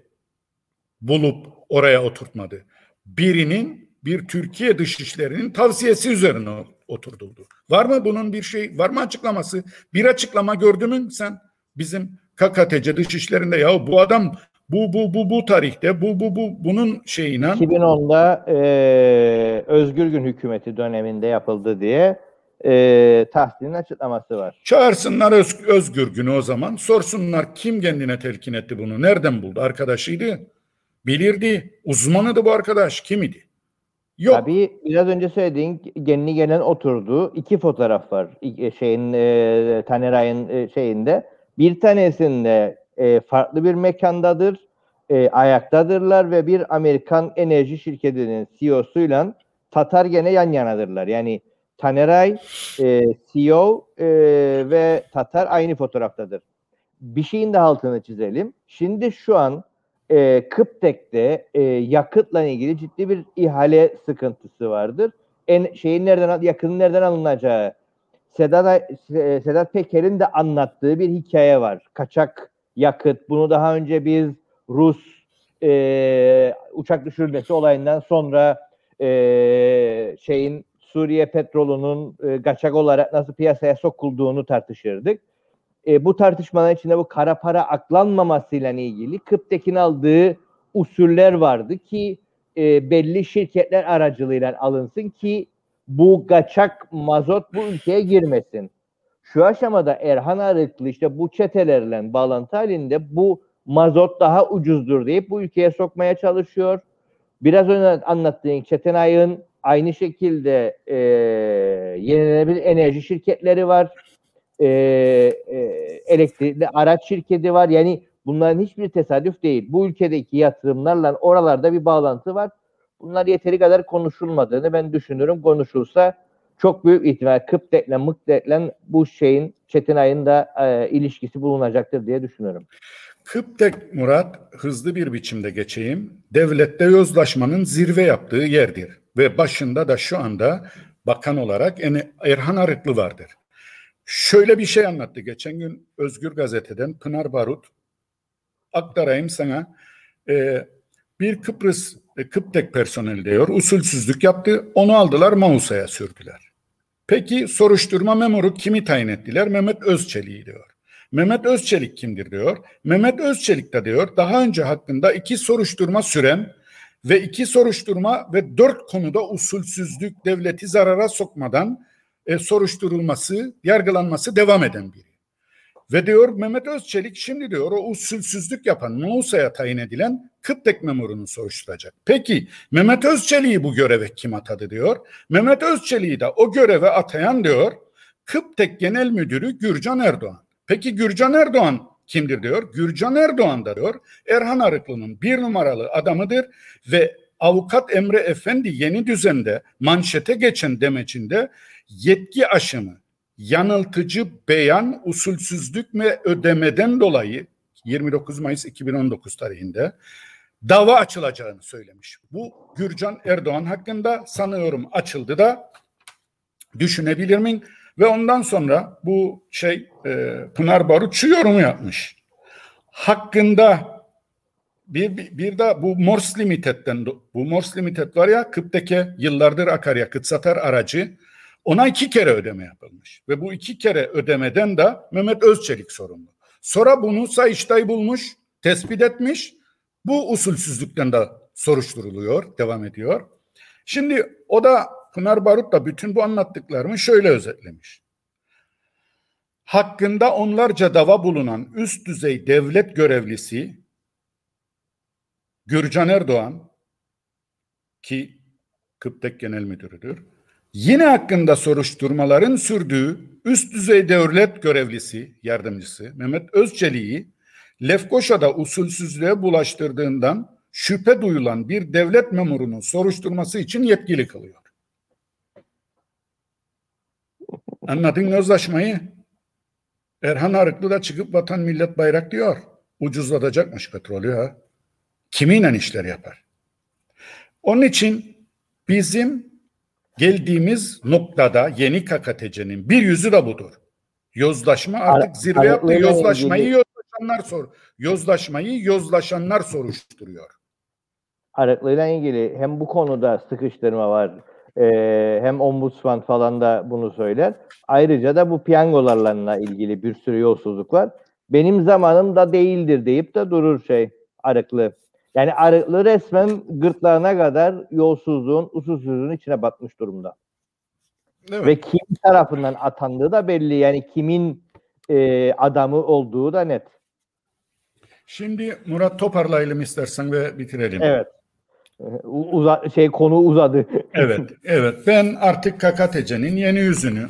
bulup oraya oturtmadı. Birinin bir Türkiye Dışişleri'nin tavsiyesi üzerine oturduldu. Var mı bunun bir şey, var mı açıklaması? Bir açıklama gördün mü sen bizim KKTC Dışişleri'nde ya bu adam bu bu bu bu tarihte bu bu bu bunun şeyine 2010'da e, Özgür Gün hükümeti döneminde yapıldı diye e, Tahsin'in açıklaması var. Çağırsınlar öz, Özgür Gün'ü o zaman sorsunlar kim kendine telkin etti bunu nereden buldu arkadaşıydı bilirdi uzmanıydı bu arkadaş kim idi? Yok. Tabii biraz önce söylediğin genli gelen oturdu. iki fotoğraf var şeyin e, Taneray'ın e, şeyinde. Bir tanesinde e, farklı bir mekandadır. E, ayaktadırlar ve bir Amerikan enerji şirketinin CEO'suyla Tatar gene yan yanadırlar. Yani Taneray e, CEO e, ve Tatar aynı fotoğraftadır. Bir şeyin de altını çizelim. Şimdi şu an e, Kıptek'te e, yakıtla ilgili ciddi bir ihale sıkıntısı vardır. En şeyin nereden yakının nereden alınacağı Sedat Sedat Peker'in de anlattığı bir hikaye var. Kaçak yakıt. Bunu daha önce biz Rus e, uçak düşürmesi olayından sonra e, şeyin Suriye petrolünün e, kaçak olarak nasıl piyasaya sokulduğunu tartışırdık. E, bu tartışmaların içinde bu kara para aklanmamasıyla ilgili Kıptek'in aldığı usuller vardı ki e, belli şirketler aracılığıyla alınsın ki bu kaçak mazot bu ülkeye girmesin. Şu aşamada Erhan Arıklı işte bu çetelerle bağlantı halinde bu mazot daha ucuzdur deyip bu ülkeye sokmaya çalışıyor. Biraz önce anlattığın Çetenay'ın aynı şekilde e, yenilenebilir enerji şirketleri var. E, e, elektrikli araç şirketi var. Yani bunların hiçbir tesadüf değil. Bu ülkedeki yatırımlarla oralarda bir bağlantı var. Bunlar yeteri kadar konuşulmadığını ben düşünürüm. Konuşulsa çok büyük ihtimal Kıptek'le Mıktek'le bu şeyin Çetinay'ın da e, ilişkisi bulunacaktır diye düşünüyorum. Kıptek Murat hızlı bir biçimde geçeyim. Devlette yozlaşmanın zirve yaptığı yerdir ve başında da şu anda bakan olarak Erhan Arıklı vardır. Şöyle bir şey anlattı geçen gün Özgür Gazete'den Pınar Barut. Aktarayım sana. Ee, bir Kıbrıs e, Kıptek personeli diyor usulsüzlük yaptı. Onu aldılar Mausa'ya sürdüler. Peki soruşturma memuru kimi tayin ettiler? Mehmet Özçelik'i diyor. Mehmet Özçelik kimdir diyor. Mehmet Özçelik de diyor daha önce hakkında iki soruşturma süren ve iki soruşturma ve dört konuda usulsüzlük devleti zarara sokmadan e, soruşturulması, yargılanması devam eden biri. Ve diyor Mehmet Özçelik şimdi diyor o usulsüzlük yapan Musa'ya tayin edilen Kıptek memurunu soruşturacak. Peki Mehmet Özçelik'i bu göreve kim atadı diyor. Mehmet Özçelik'i de o göreve atayan diyor Kıptek Genel Müdürü Gürcan Erdoğan. Peki Gürcan Erdoğan kimdir diyor. Gürcan Erdoğan da diyor Erhan Arıklı'nın bir numaralı adamıdır ve avukat Emre Efendi yeni düzende manşete geçen demecinde yetki aşımı, yanıltıcı beyan, usulsüzlük ve ödemeden dolayı 29 Mayıs 2019 tarihinde dava açılacağını söylemiş. Bu Gürcan Erdoğan hakkında sanıyorum açıldı da düşünebilir miyim? Ve ondan sonra bu şey e, Pınar Barut şu yorumu yapmış. Hakkında bir, bir, bir de bu Morse Limited'den bu Morse Limited var ya Kıp'taki yıllardır akaryakıt satar aracı ona iki kere ödeme yapılmış. Ve bu iki kere ödemeden de Mehmet Özçelik sorumlu. Sonra bunu Sayıştay bulmuş, tespit etmiş. Bu usulsüzlükten de soruşturuluyor, devam ediyor. Şimdi o da Pınar Barut da bütün bu anlattıklarımı şöyle özetlemiş. Hakkında onlarca dava bulunan üst düzey devlet görevlisi Gürcan Erdoğan ki Kıptek Genel Müdürüdür Yine hakkında soruşturmaların sürdüğü üst düzey devlet görevlisi, yardımcısı Mehmet Özçelik'i Lefkoşa'da usulsüzlüğe bulaştırdığından şüphe duyulan bir devlet memurunun soruşturması için yetkili kılıyor. Anladın yozlaşmayı? Erhan Arıklı da çıkıp vatan millet bayrak diyor. Ucuzlatacakmış petrolü ya. Kiminle işler yapar? Onun için bizim geldiğimiz noktada yeni KKTC'nin bir yüzü de budur. Yozlaşma artık zirve yaptı. Yozlaşmayı yozlaşanlar sor. Yozlaşmayı yozlaşanlar soruşturuyor. Arıklı'yla ilgili hem bu konuda sıkıştırma var e, hem ombudsman falan da bunu söyler. Ayrıca da bu piyangolarla ilgili bir sürü yolsuzluk var. Benim zamanım da değildir deyip de durur şey Arıklı. Yani Arıklı resmen gırtlağına kadar yolsuzluğun, usulsüzlüğün içine batmış durumda. Evet. Ve kim tarafından atandığı da belli. Yani kimin e, adamı olduğu da net. Şimdi Murat toparlayalım istersen ve bitirelim. Evet. Uza, şey konu uzadı. evet, evet. Ben artık KKTC'nin yeni yüzünü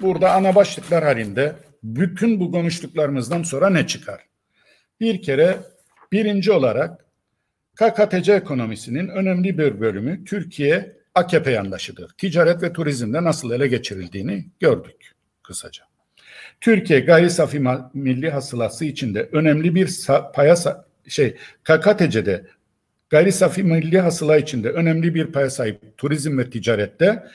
burada ana başlıklar halinde bütün bu konuştuklarımızdan sonra ne çıkar? Bir kere birinci olarak KKTC ekonomisinin önemli bir bölümü Türkiye AKP yandaşıdır. Ticaret ve turizmde nasıl ele geçirildiğini gördük kısaca. Türkiye gayri safi milli hasılası içinde önemli bir paya şey KKTC'de gayri safi milli hasıla içinde önemli bir paya sahip turizm ve ticarette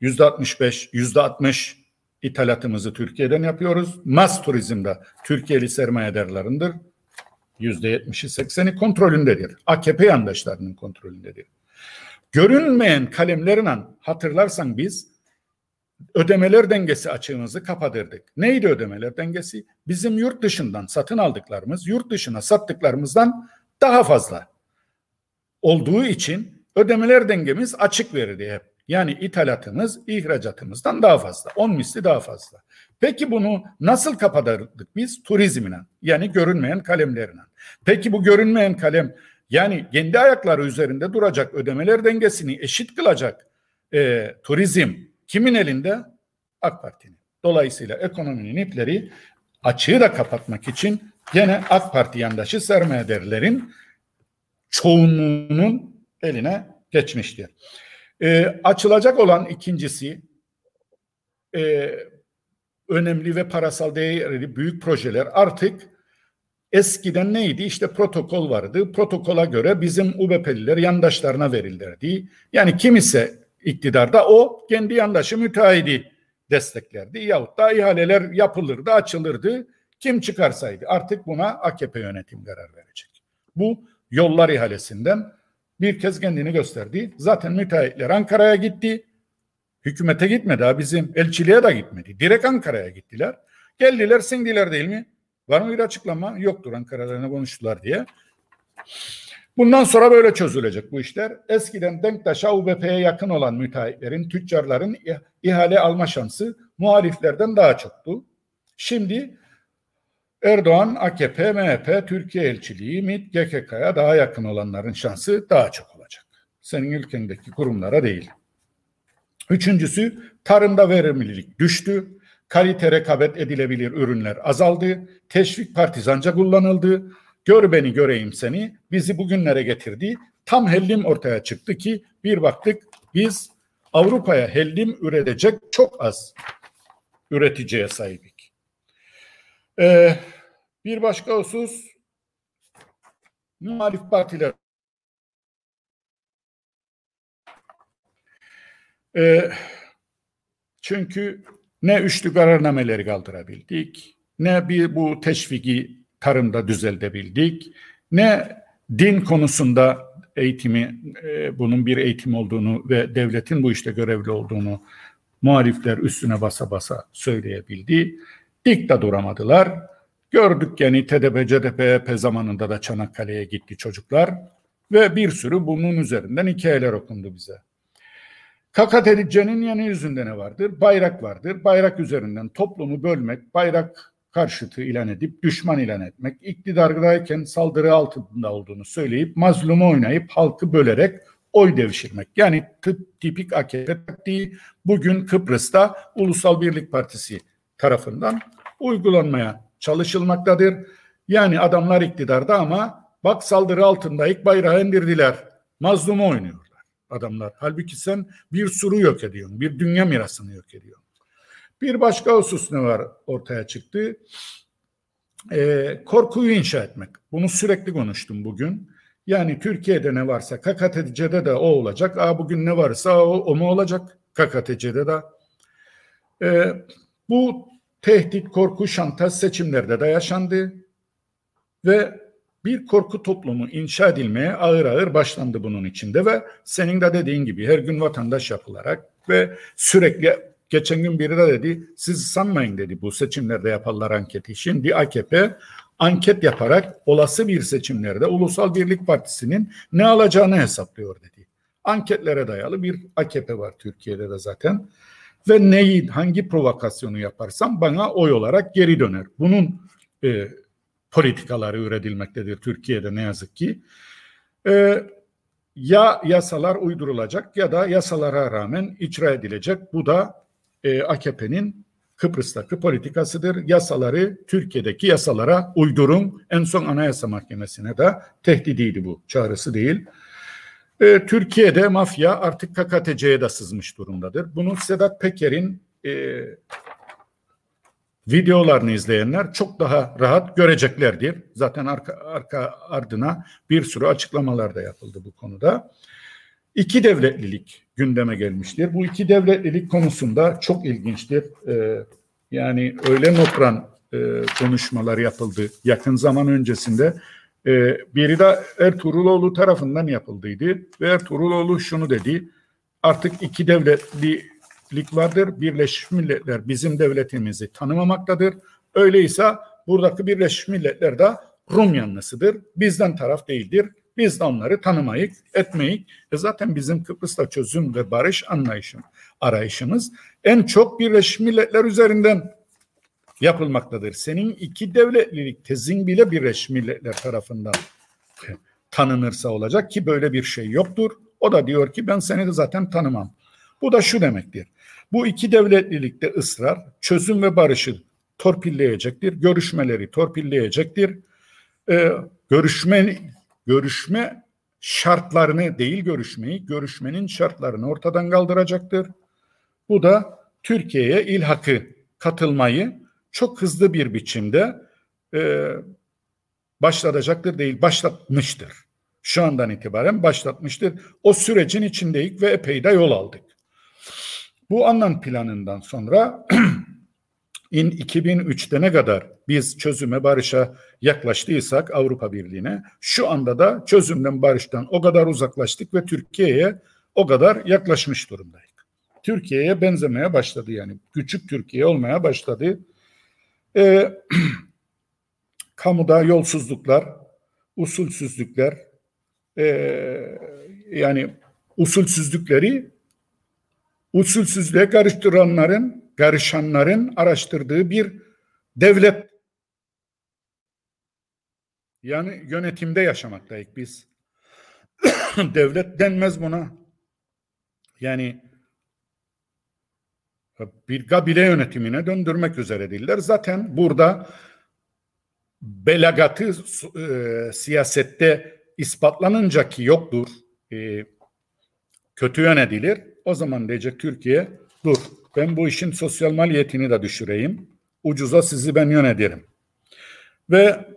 yüzde 65, yüzde 60 ithalatımızı Türkiye'den yapıyoruz. Mas turizmde Türkiye'li sermayedarlarındır. Yüzde 70'i 80'i kontrolündedir. AKP yandaşlarının kontrolündedir. Görünmeyen kalemlerle hatırlarsan biz ödemeler dengesi açığımızı kapatırdık. Neydi ödemeler dengesi? Bizim yurt dışından satın aldıklarımız yurt dışına sattıklarımızdan daha fazla olduğu için ödemeler dengemiz açık verirdi hep. Yani ithalatımız ihracatımızdan daha fazla. 10 misli daha fazla. Peki bunu nasıl kapatırdık biz? Turizmle yani görünmeyen kalemlerine. Peki bu görünmeyen kalem yani kendi ayakları üzerinde duracak ödemeler dengesini eşit kılacak e, turizm kimin elinde? AK Parti'nin. Dolayısıyla ekonominin ipleri açığı da kapatmak için gene AK Parti yandaşı sermayedarların çoğunluğunun eline geçmiştir. E, açılacak olan ikincisi e, önemli ve parasal değerli büyük projeler artık eskiden neydi? İşte protokol vardı. Protokola göre bizim UBP'liler yandaşlarına verilirdi. Yani kim ise iktidarda o kendi yandaşı müteahhidi desteklerdi. Yahut da ihaleler yapılırdı, açılırdı. Kim çıkarsaydı artık buna AKP yönetim karar verecek. Bu yollar ihalesinden bir kez kendini gösterdi. Zaten müteahhitler Ankara'ya gitti. Hükümete gitmedi ha bizim elçiliğe de gitmedi. Direkt Ankara'ya gittiler. Geldiler sindiler değil mi? Var mı bir açıklama? Yoktur Ankara'da ne konuştular diye. Bundan sonra böyle çözülecek bu işler. Eskiden Denktaş'a UBP'ye yakın olan müteahhitlerin, tüccarların ihale alma şansı muhaliflerden daha çoktu. Şimdi Erdoğan, AKP, MHP, Türkiye elçiliği, MİT, GKK'ya daha yakın olanların şansı daha çok olacak. Senin ülkendeki kurumlara değil. Üçüncüsü tarımda verimlilik düştü. Kalite rekabet edilebilir ürünler azaldı. Teşvik partizanca kullanıldı. Gör beni göreyim seni bizi bugünlere getirdi. Tam hellim ortaya çıktı ki bir baktık biz Avrupa'ya hellim üretecek çok az üreticiye sahibik. Ee, bir başka husus muhalif partiler ee, çünkü ne üçlü kararnameleri kaldırabildik, ne bir bu teşviki tarımda düzeltebildik, ne din konusunda eğitimi, e, bunun bir eğitim olduğunu ve devletin bu işte görevli olduğunu muhalifler üstüne basa basa söyleyebildi. Dik de duramadılar. Gördük yani TDP, CDP, EP zamanında da Çanakkale'ye gitti çocuklar ve bir sürü bunun üzerinden hikayeler okundu bize. KKTC'nin yanı yüzünde ne vardır? Bayrak vardır. Bayrak üzerinden toplumu bölmek, bayrak karşıtı ilan edip düşman ilan etmek, iktidardayken saldırı altında olduğunu söyleyip mazlumu oynayıp halkı bölerek oy devşirmek. Yani tıp, tipik AKP taktiği bugün Kıbrıs'ta Ulusal Birlik Partisi tarafından uygulanmaya çalışılmaktadır. Yani adamlar iktidarda ama bak saldırı altında ilk bayrağı indirdiler. Mazlumu oynuyorlar adamlar. Halbuki sen bir suru yok ediyorsun. Bir dünya mirasını yok ediyorsun. Bir başka husus ne var ortaya çıktı? Ee, korkuyu inşa etmek. Bunu sürekli konuştum bugün. Yani Türkiye'de ne varsa KKTC'de de o olacak. Aa, bugün ne varsa o, o mu olacak? KKTC'de de. Ee, bu tehdit, korku, şantaj seçimlerde de yaşandı. Ve bir korku toplumu inşa edilmeye ağır ağır başlandı bunun içinde ve senin de dediğin gibi her gün vatandaş yapılarak ve sürekli geçen gün biri de dedi siz sanmayın dedi bu seçimlerde yaparlar anketi. Şimdi AKP anket yaparak olası bir seçimlerde Ulusal Birlik Partisi'nin ne alacağını hesaplıyor dedi. Anketlere dayalı bir AKP var Türkiye'de de zaten ve neyi hangi provokasyonu yaparsam bana oy olarak geri döner. Bunun e, politikaları üretilmektedir Türkiye'de ne yazık ki. E, ya yasalar uydurulacak ya da yasalara rağmen icra edilecek. Bu da e, AKP'nin Kıbrıs'taki politikasıdır. Yasaları Türkiye'deki yasalara uydurun. En son Anayasa Mahkemesi'ne de tehdidiydi bu. Çağrısı değil. E, Türkiye'de mafya artık KKTC'ye de sızmış durumdadır. Bunu Sedat Peker'in e, videolarını izleyenler çok daha rahat göreceklerdir. Zaten arka, arka ardına bir sürü açıklamalar da yapıldı bu konuda. İki devletlilik gündeme gelmiştir. Bu iki devletlilik konusunda çok ilginçtir. Ee, yani öyle nokran e, konuşmalar yapıldı yakın zaman öncesinde. Ee, biri de Ertuğruloğlu tarafından yapıldıydı ve Ertuğruloğlu şunu dedi. Artık iki devletlilik vardır. Birleşmiş Milletler bizim devletimizi tanımamaktadır. Öyleyse buradaki Birleşmiş Milletler de Rum yanlısıdır. Bizden taraf değildir. Biz de onları tanımayık, etmeyik. E zaten bizim Kıbrıs'ta çözüm ve barış anlayışım, arayışımız en çok Birleşmiş Milletler üzerinden yapılmaktadır. Senin iki devletlilik tezin bile Birleşmiş Milletler tarafından tanınırsa olacak ki böyle bir şey yoktur. O da diyor ki ben seni de zaten tanımam. Bu da şu demektir. Bu iki devletlilikte ısrar çözüm ve barışı torpilleyecektir. Görüşmeleri torpilleyecektir. Ee, görüşme görüşme şartlarını değil görüşmeyi, görüşmenin şartlarını ortadan kaldıracaktır. Bu da Türkiye'ye ilhakı katılmayı çok hızlı bir biçimde e, başlatacaktır değil, başlatmıştır. Şu andan itibaren başlatmıştır. O sürecin içindeyik ve epey de yol aldık. Bu anlam planından sonra in 2003'te ne kadar biz çözüme barışa yaklaştıysak Avrupa Birliği'ne şu anda da çözümden barıştan o kadar uzaklaştık ve Türkiye'ye o kadar yaklaşmış durumdayız. Türkiye'ye benzemeye başladı yani küçük Türkiye olmaya başladı. Ee, kamuda yolsuzluklar, usulsüzlükler, e, yani usulsüzlükleri usulsüzlüğe karıştıranların karışanların araştırdığı bir devlet yani yönetimde yaşamaktayız biz. devlet denmez buna. Yani bir kabile yönetimine döndürmek üzere değiller. Zaten burada belagatı e, siyasette ispatlanınca ki yoktur, e, kötü yönetilir. O zaman diyecek Türkiye dur ben bu işin sosyal maliyetini de düşüreyim. Ucuza sizi ben yönetirim. Ve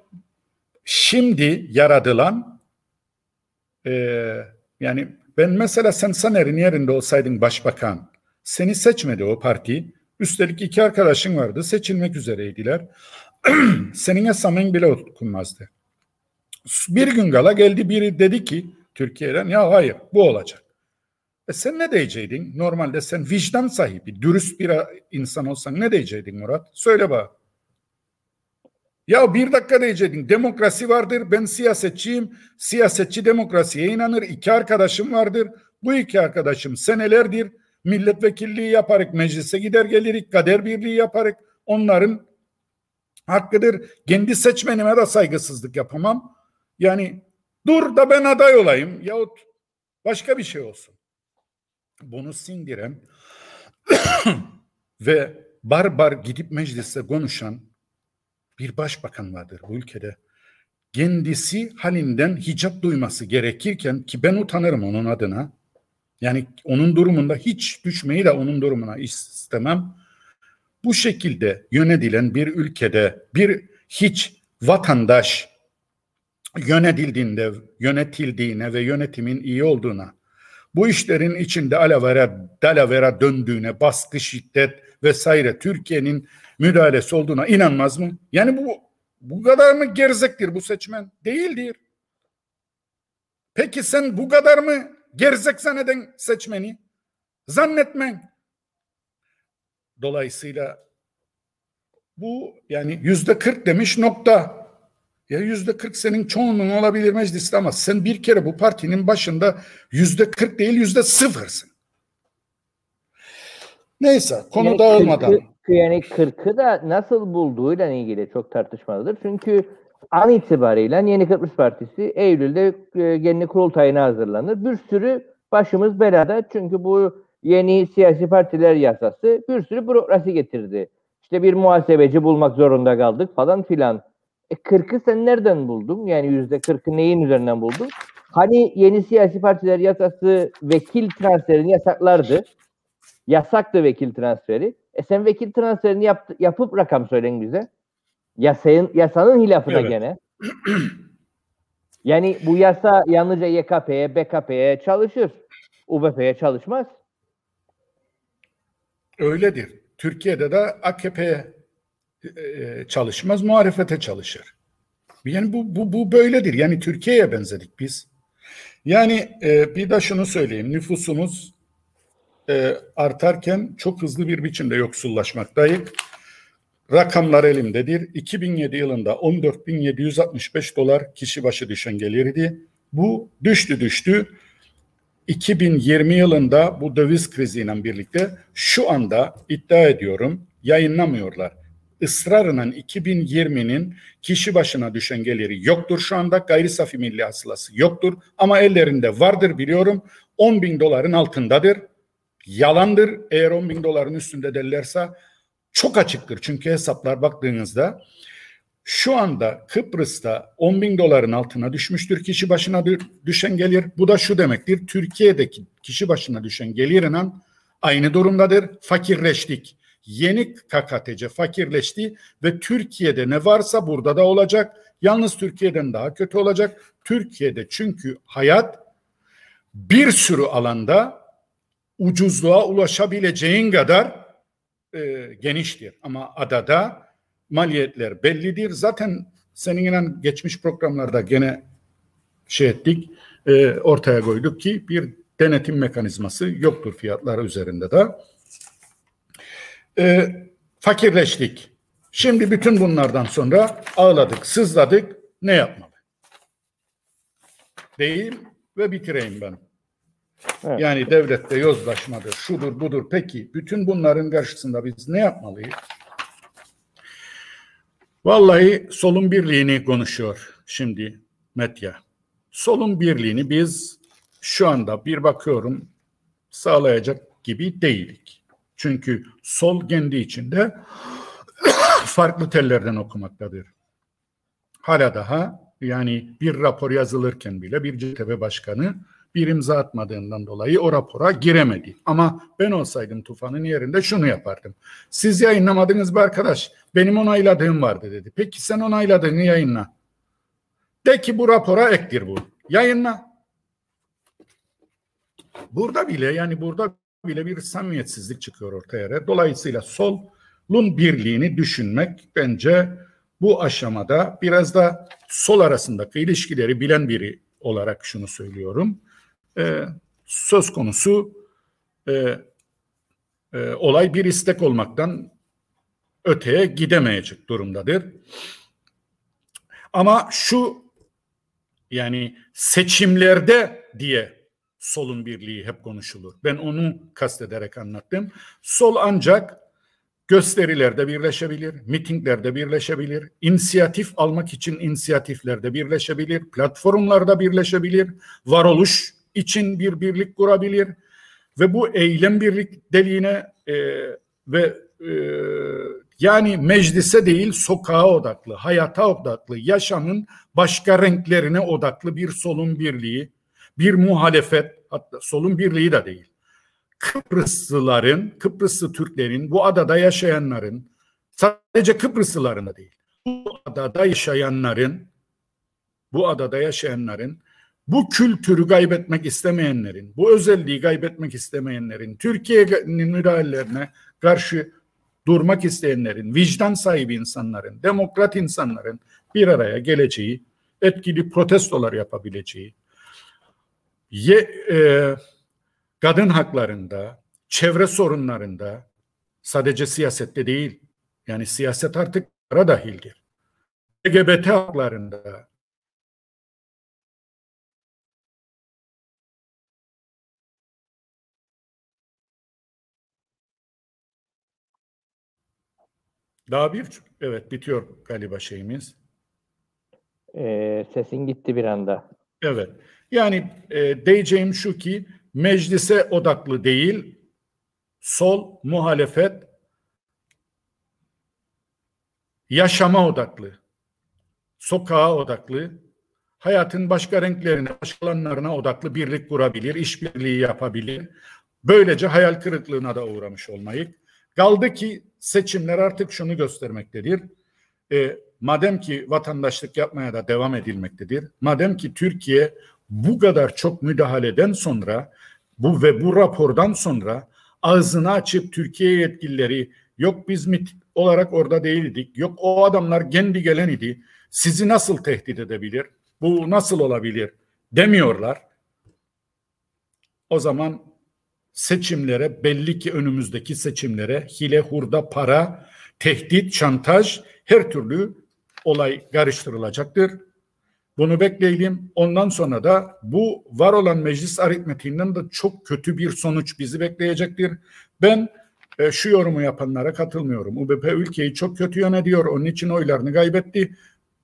şimdi yaratılan e, yani ben mesela sen Saner'in yerinde olsaydın başbakan seni seçmedi o parti. Üstelik iki arkadaşın vardı seçilmek üzereydiler. Senin esamen bile okunmazdı. Bir gün gala geldi biri dedi ki Türkiye'den ya hayır bu olacak. E sen ne diyeceydin? Normalde sen vicdan sahibi, dürüst bir insan olsan ne diyeceydin Murat? Söyle bana. Ya bir dakika diyecektin. Demokrasi vardır. Ben siyasetçiyim. Siyasetçi demokrasiye inanır. İki arkadaşım vardır. Bu iki arkadaşım senelerdir milletvekilliği yaparak meclise gider gelirik. Kader birliği yaparak onların hakkıdır. Kendi seçmenime de saygısızlık yapamam. Yani dur da ben aday olayım yahut başka bir şey olsun bunu sindiren ve barbar gidip mecliste konuşan bir başbakan vardır bu ülkede. Kendisi halinden hicap duyması gerekirken ki ben utanırım onun adına. Yani onun durumunda hiç düşmeyi de onun durumuna istemem. bu şekilde yönetilen bir ülkede bir hiç vatandaş yönetildiğinde, yönetildiğine ve yönetimin iyi olduğuna, bu işlerin içinde alavera, dalavera döndüğüne, baskı, şiddet vesaire Türkiye'nin müdahalesi olduğuna inanmaz mı? Yani bu bu kadar mı gerizektir bu seçmen? Değildir. Peki sen bu kadar mı gerizek zanneden seçmeni? Zannetmen. Dolayısıyla bu yani yüzde kırk demiş nokta. Ya yüzde kırk senin çoğunluğun olabilir mecliste ama sen bir kere bu partinin başında yüzde kırk değil yüzde sıfırsın. Neyse konu yani dağılmadan. 40'ı, yani 40'ı da nasıl bulduğuyla ilgili çok tartışmalıdır. Çünkü an itibariyle Yeni Kıbrıs Partisi Eylül'de e, yeni kurultayına hazırlanır. Bir sürü başımız belada çünkü bu yeni siyasi partiler yasası bir sürü bürokrasi getirdi. İşte bir muhasebeci bulmak zorunda kaldık falan filan. E 40'ı sen nereden buldun? Yani yüzde 40'ı neyin üzerinden buldun? Hani yeni siyasi partiler yasası vekil transferini yasaklardı. Yasaktı vekil transferi. E sen vekil transferini yap, yapıp rakam söylen bize. Yasanın, yasanın hilafı evet. gene. yani bu yasa yalnızca YKP'ye, BKP'ye çalışır. UBP'ye çalışmaz. Öyledir. Türkiye'de de AKP'ye e, çalışmaz, muharefete çalışır. Yani bu, bu, bu böyledir. Yani Türkiye'ye benzedik biz. Yani e, bir de şunu söyleyeyim. Nüfusumuz e, artarken çok hızlı bir biçimde yoksullaşmaktayız. Rakamlar elimdedir. 2007 yılında 14.765 dolar kişi başı düşen gelirdi. Bu düştü düştü. 2020 yılında bu döviz kriziyle birlikte şu anda iddia ediyorum yayınlamıyorlar. Israrla 2020'nin kişi başına düşen geliri yoktur şu anda. Gayri safi milli hasılası yoktur. Ama ellerinde vardır biliyorum. 10 bin doların altındadır. Yalandır. Eğer 10 bin doların üstünde derlerse çok açıktır. Çünkü hesaplar baktığınızda şu anda Kıbrıs'ta 10 bin doların altına düşmüştür kişi başına düşen gelir. Bu da şu demektir. Türkiye'deki kişi başına düşen geliriyle aynı durumdadır. Fakirleştik. Yeni KKTC fakirleşti ve Türkiye'de ne varsa burada da olacak. Yalnız Türkiye'den daha kötü olacak. Türkiye'de çünkü hayat bir sürü alanda ucuzluğa ulaşabileceğin kadar e, geniştir. Ama adada maliyetler bellidir. Zaten seninle geçmiş programlarda gene şey ettik, e, ortaya koyduk ki bir denetim mekanizması yoktur fiyatlar üzerinde de. E, fakirleştik. Şimdi bütün bunlardan sonra ağladık, sızladık. Ne yapmalı? Değil ve bitireyim ben. Evet. Yani devlette yozlaşmadır, şudur budur. Peki bütün bunların karşısında biz ne yapmalıyız? Vallahi solun birliğini konuşuyor şimdi medya. Solun birliğini biz şu anda bir bakıyorum sağlayacak gibi değilik. Çünkü sol kendi içinde farklı tellerden okumaktadır. Hala daha yani bir rapor yazılırken bile bir CTB başkanı bir imza atmadığından dolayı o rapora giremedi. Ama ben olsaydım Tufan'ın yerinde şunu yapardım. Siz yayınlamadınız mı arkadaş? Benim onayladığım vardı dedi. Peki sen onayladığını yayınla. De ki bu rapora ektir bu. Yayınla. Burada bile yani burada bile bir samimiyetsizlik çıkıyor ortaya. Dolayısıyla solun birliğini düşünmek bence bu aşamada biraz da sol arasındaki ilişkileri bilen biri olarak şunu söylüyorum e, söz konusu e, e, olay bir istek olmaktan öteye gidemeyecek durumdadır. Ama şu yani seçimlerde diye solun birliği hep konuşulur. Ben onu kastederek anlattım. Sol ancak gösterilerde birleşebilir, mitinglerde birleşebilir, inisiyatif almak için inisiyatiflerde birleşebilir, platformlarda birleşebilir, varoluş için bir birlik kurabilir ve bu eylem birlikteliğine e, ve e, yani meclise değil sokağa odaklı, hayata odaklı, yaşamın başka renklerine odaklı bir solun birliği, bir muhalefet, hatta solun birliği de değil. Kıbrıslıların, Kıbrıslı Türklerin, bu adada yaşayanların, sadece Kıbrıslıların değil, bu adada yaşayanların, bu adada yaşayanların, bu kültürü kaybetmek istemeyenlerin, bu özelliği kaybetmek istemeyenlerin, Türkiye'nin müdahalelerine karşı durmak isteyenlerin, vicdan sahibi insanların, demokrat insanların bir araya geleceği, etkili protestolar yapabileceği, ye, e, kadın haklarında, çevre sorunlarında, sadece siyasette değil, yani siyaset artık ara dahildir. LGBT haklarında, Daha bir, evet bitiyor galiba şeyimiz. Ee, sesin gitti bir anda. Evet. Yani e, diyeceğim şu ki meclise odaklı değil, sol muhalefet yaşama odaklı, sokağa odaklı, hayatın başka renklerine, başka alanlarına odaklı birlik kurabilir, işbirliği yapabilir. Böylece hayal kırıklığına da uğramış olmayı. Kaldı ki seçimler artık şunu göstermektedir. E, madem ki vatandaşlık yapmaya da devam edilmektedir. Madem ki Türkiye bu kadar çok müdahaleden sonra bu ve bu rapordan sonra ağzını açıp Türkiye yetkilileri yok biz MIT olarak orada değildik. Yok o adamlar kendi gelen idi. Sizi nasıl tehdit edebilir? Bu nasıl olabilir? Demiyorlar. O zaman seçimlere belli ki önümüzdeki seçimlere hile, hurda, para, tehdit, şantaj her türlü olay karıştırılacaktır. Bunu bekleyelim. Ondan sonra da bu var olan meclis aritmetiğinden de çok kötü bir sonuç bizi bekleyecektir. Ben e, şu yorumu yapanlara katılmıyorum. UBP ülkeyi çok kötü yönetiyor. Onun için oylarını kaybetti.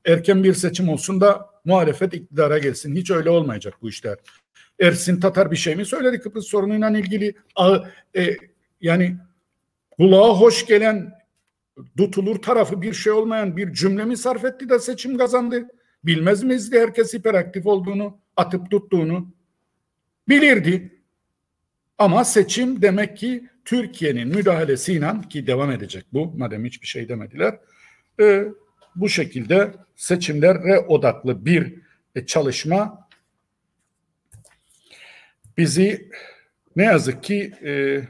Erken bir seçim olsun da muhalefet iktidara gelsin. Hiç öyle olmayacak bu işler. Ersin Tatar bir şey mi söyledi Kıbrıs sorunuyla ilgili? A, e, yani kulağa hoş gelen tutulur tarafı bir şey olmayan bir cümle mi sarf etti de seçim kazandı? Bilmez miydi herkes hiperaktif olduğunu, atıp tuttuğunu? Bilirdi. Ama seçim demek ki Türkiye'nin müdahalesiyle ki devam edecek bu madem hiçbir şey demediler. E, bu şekilde seçimlere odaklı bir e, çalışma bizi ne yazık ki e,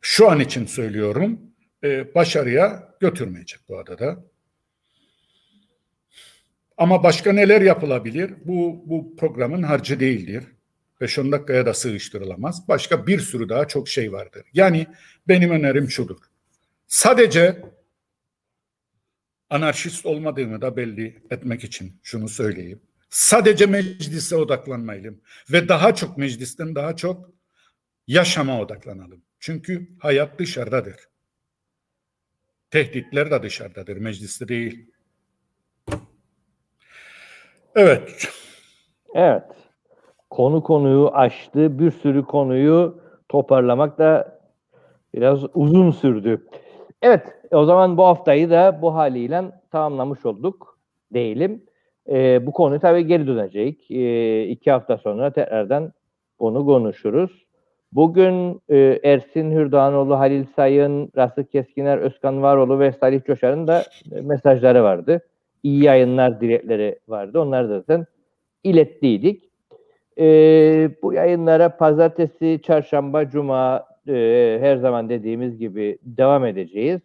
şu an için söylüyorum e, başarıya götürmeyecek bu adada. Ama başka neler yapılabilir? Bu, bu programın harcı değildir. 5-10 dakikaya da sığıştırılamaz. Başka bir sürü daha çok şey vardır. Yani benim önerim şudur. Sadece anarşist olmadığımı da belli etmek için şunu söyleyeyim. Sadece meclise odaklanmayalım ve daha çok meclisten daha çok yaşama odaklanalım. Çünkü hayat dışarıdadır. Tehditler de dışarıdadır, mecliste değil. Evet. Evet. Konu konuyu açtı. Bir sürü konuyu toparlamak da biraz uzun sürdü. Evet. O zaman bu haftayı da bu haliyle tamamlamış olduk. Değilim. E, bu konu tabii geri dönecek. E, iki hafta sonra tekrardan bunu konuşuruz. Bugün e, Ersin Hürdanoğlu, Halil Sayın, Rasık Keskiner, Özkan Varoğlu ve Salih Coşar'ın da mesajları vardı. İyi yayınlar dilekleri vardı. Onları da zaten ilettiydik. E, bu yayınlara pazartesi, çarşamba, cuma e, her zaman dediğimiz gibi devam edeceğiz.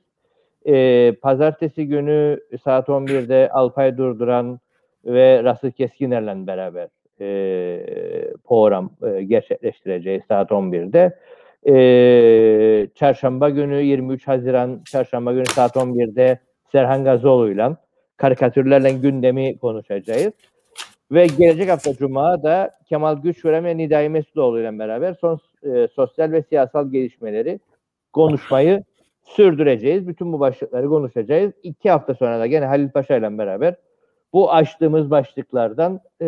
E, pazartesi günü saat 11'de Alpay Durduran ve Rasıl Keskiner'le beraber e, program e, gerçekleştireceğiz saat 11'de. E, çarşamba günü 23 Haziran Çarşamba günü saat 11'de Serhan Gazoğlu'yla karikatürlerle gündemi konuşacağız. Ve gelecek hafta Cuma da Kemal Güçveren ve Nidai Mesudoğlu ile beraber son e, sosyal ve siyasal gelişmeleri konuşmayı sürdüreceğiz. Bütün bu başlıkları konuşacağız. İki hafta sonra da gene Halil Paşa ile beraber bu açtığımız başlıklardan e,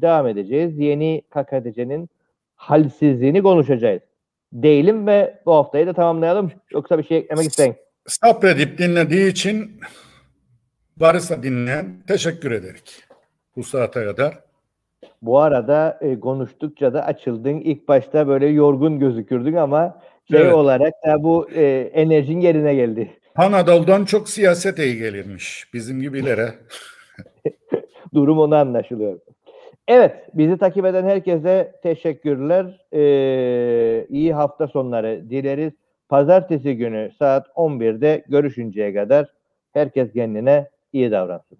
devam edeceğiz. Yeni KKTC'nin halsizliğini konuşacağız. Değilim ve bu haftayı da tamamlayalım. Yoksa bir şey eklemek isteyin. Sabredip dinlediği için varsa dinleyen teşekkür ederek bu saate kadar. Bu arada e, konuştukça da açıldın. İlk başta böyle yorgun gözükürdün ama şey Evet. olarak da bu e, enerjin yerine geldi. Anadolu'dan çok siyaset iyi gelirmiş bizim gibilere. Durum onu anlaşılıyor. Evet, bizi takip eden herkese teşekkürler. Ee, iyi hafta sonları dileriz. Pazartesi günü saat 11'de görüşünceye kadar herkes kendine iyi davransın.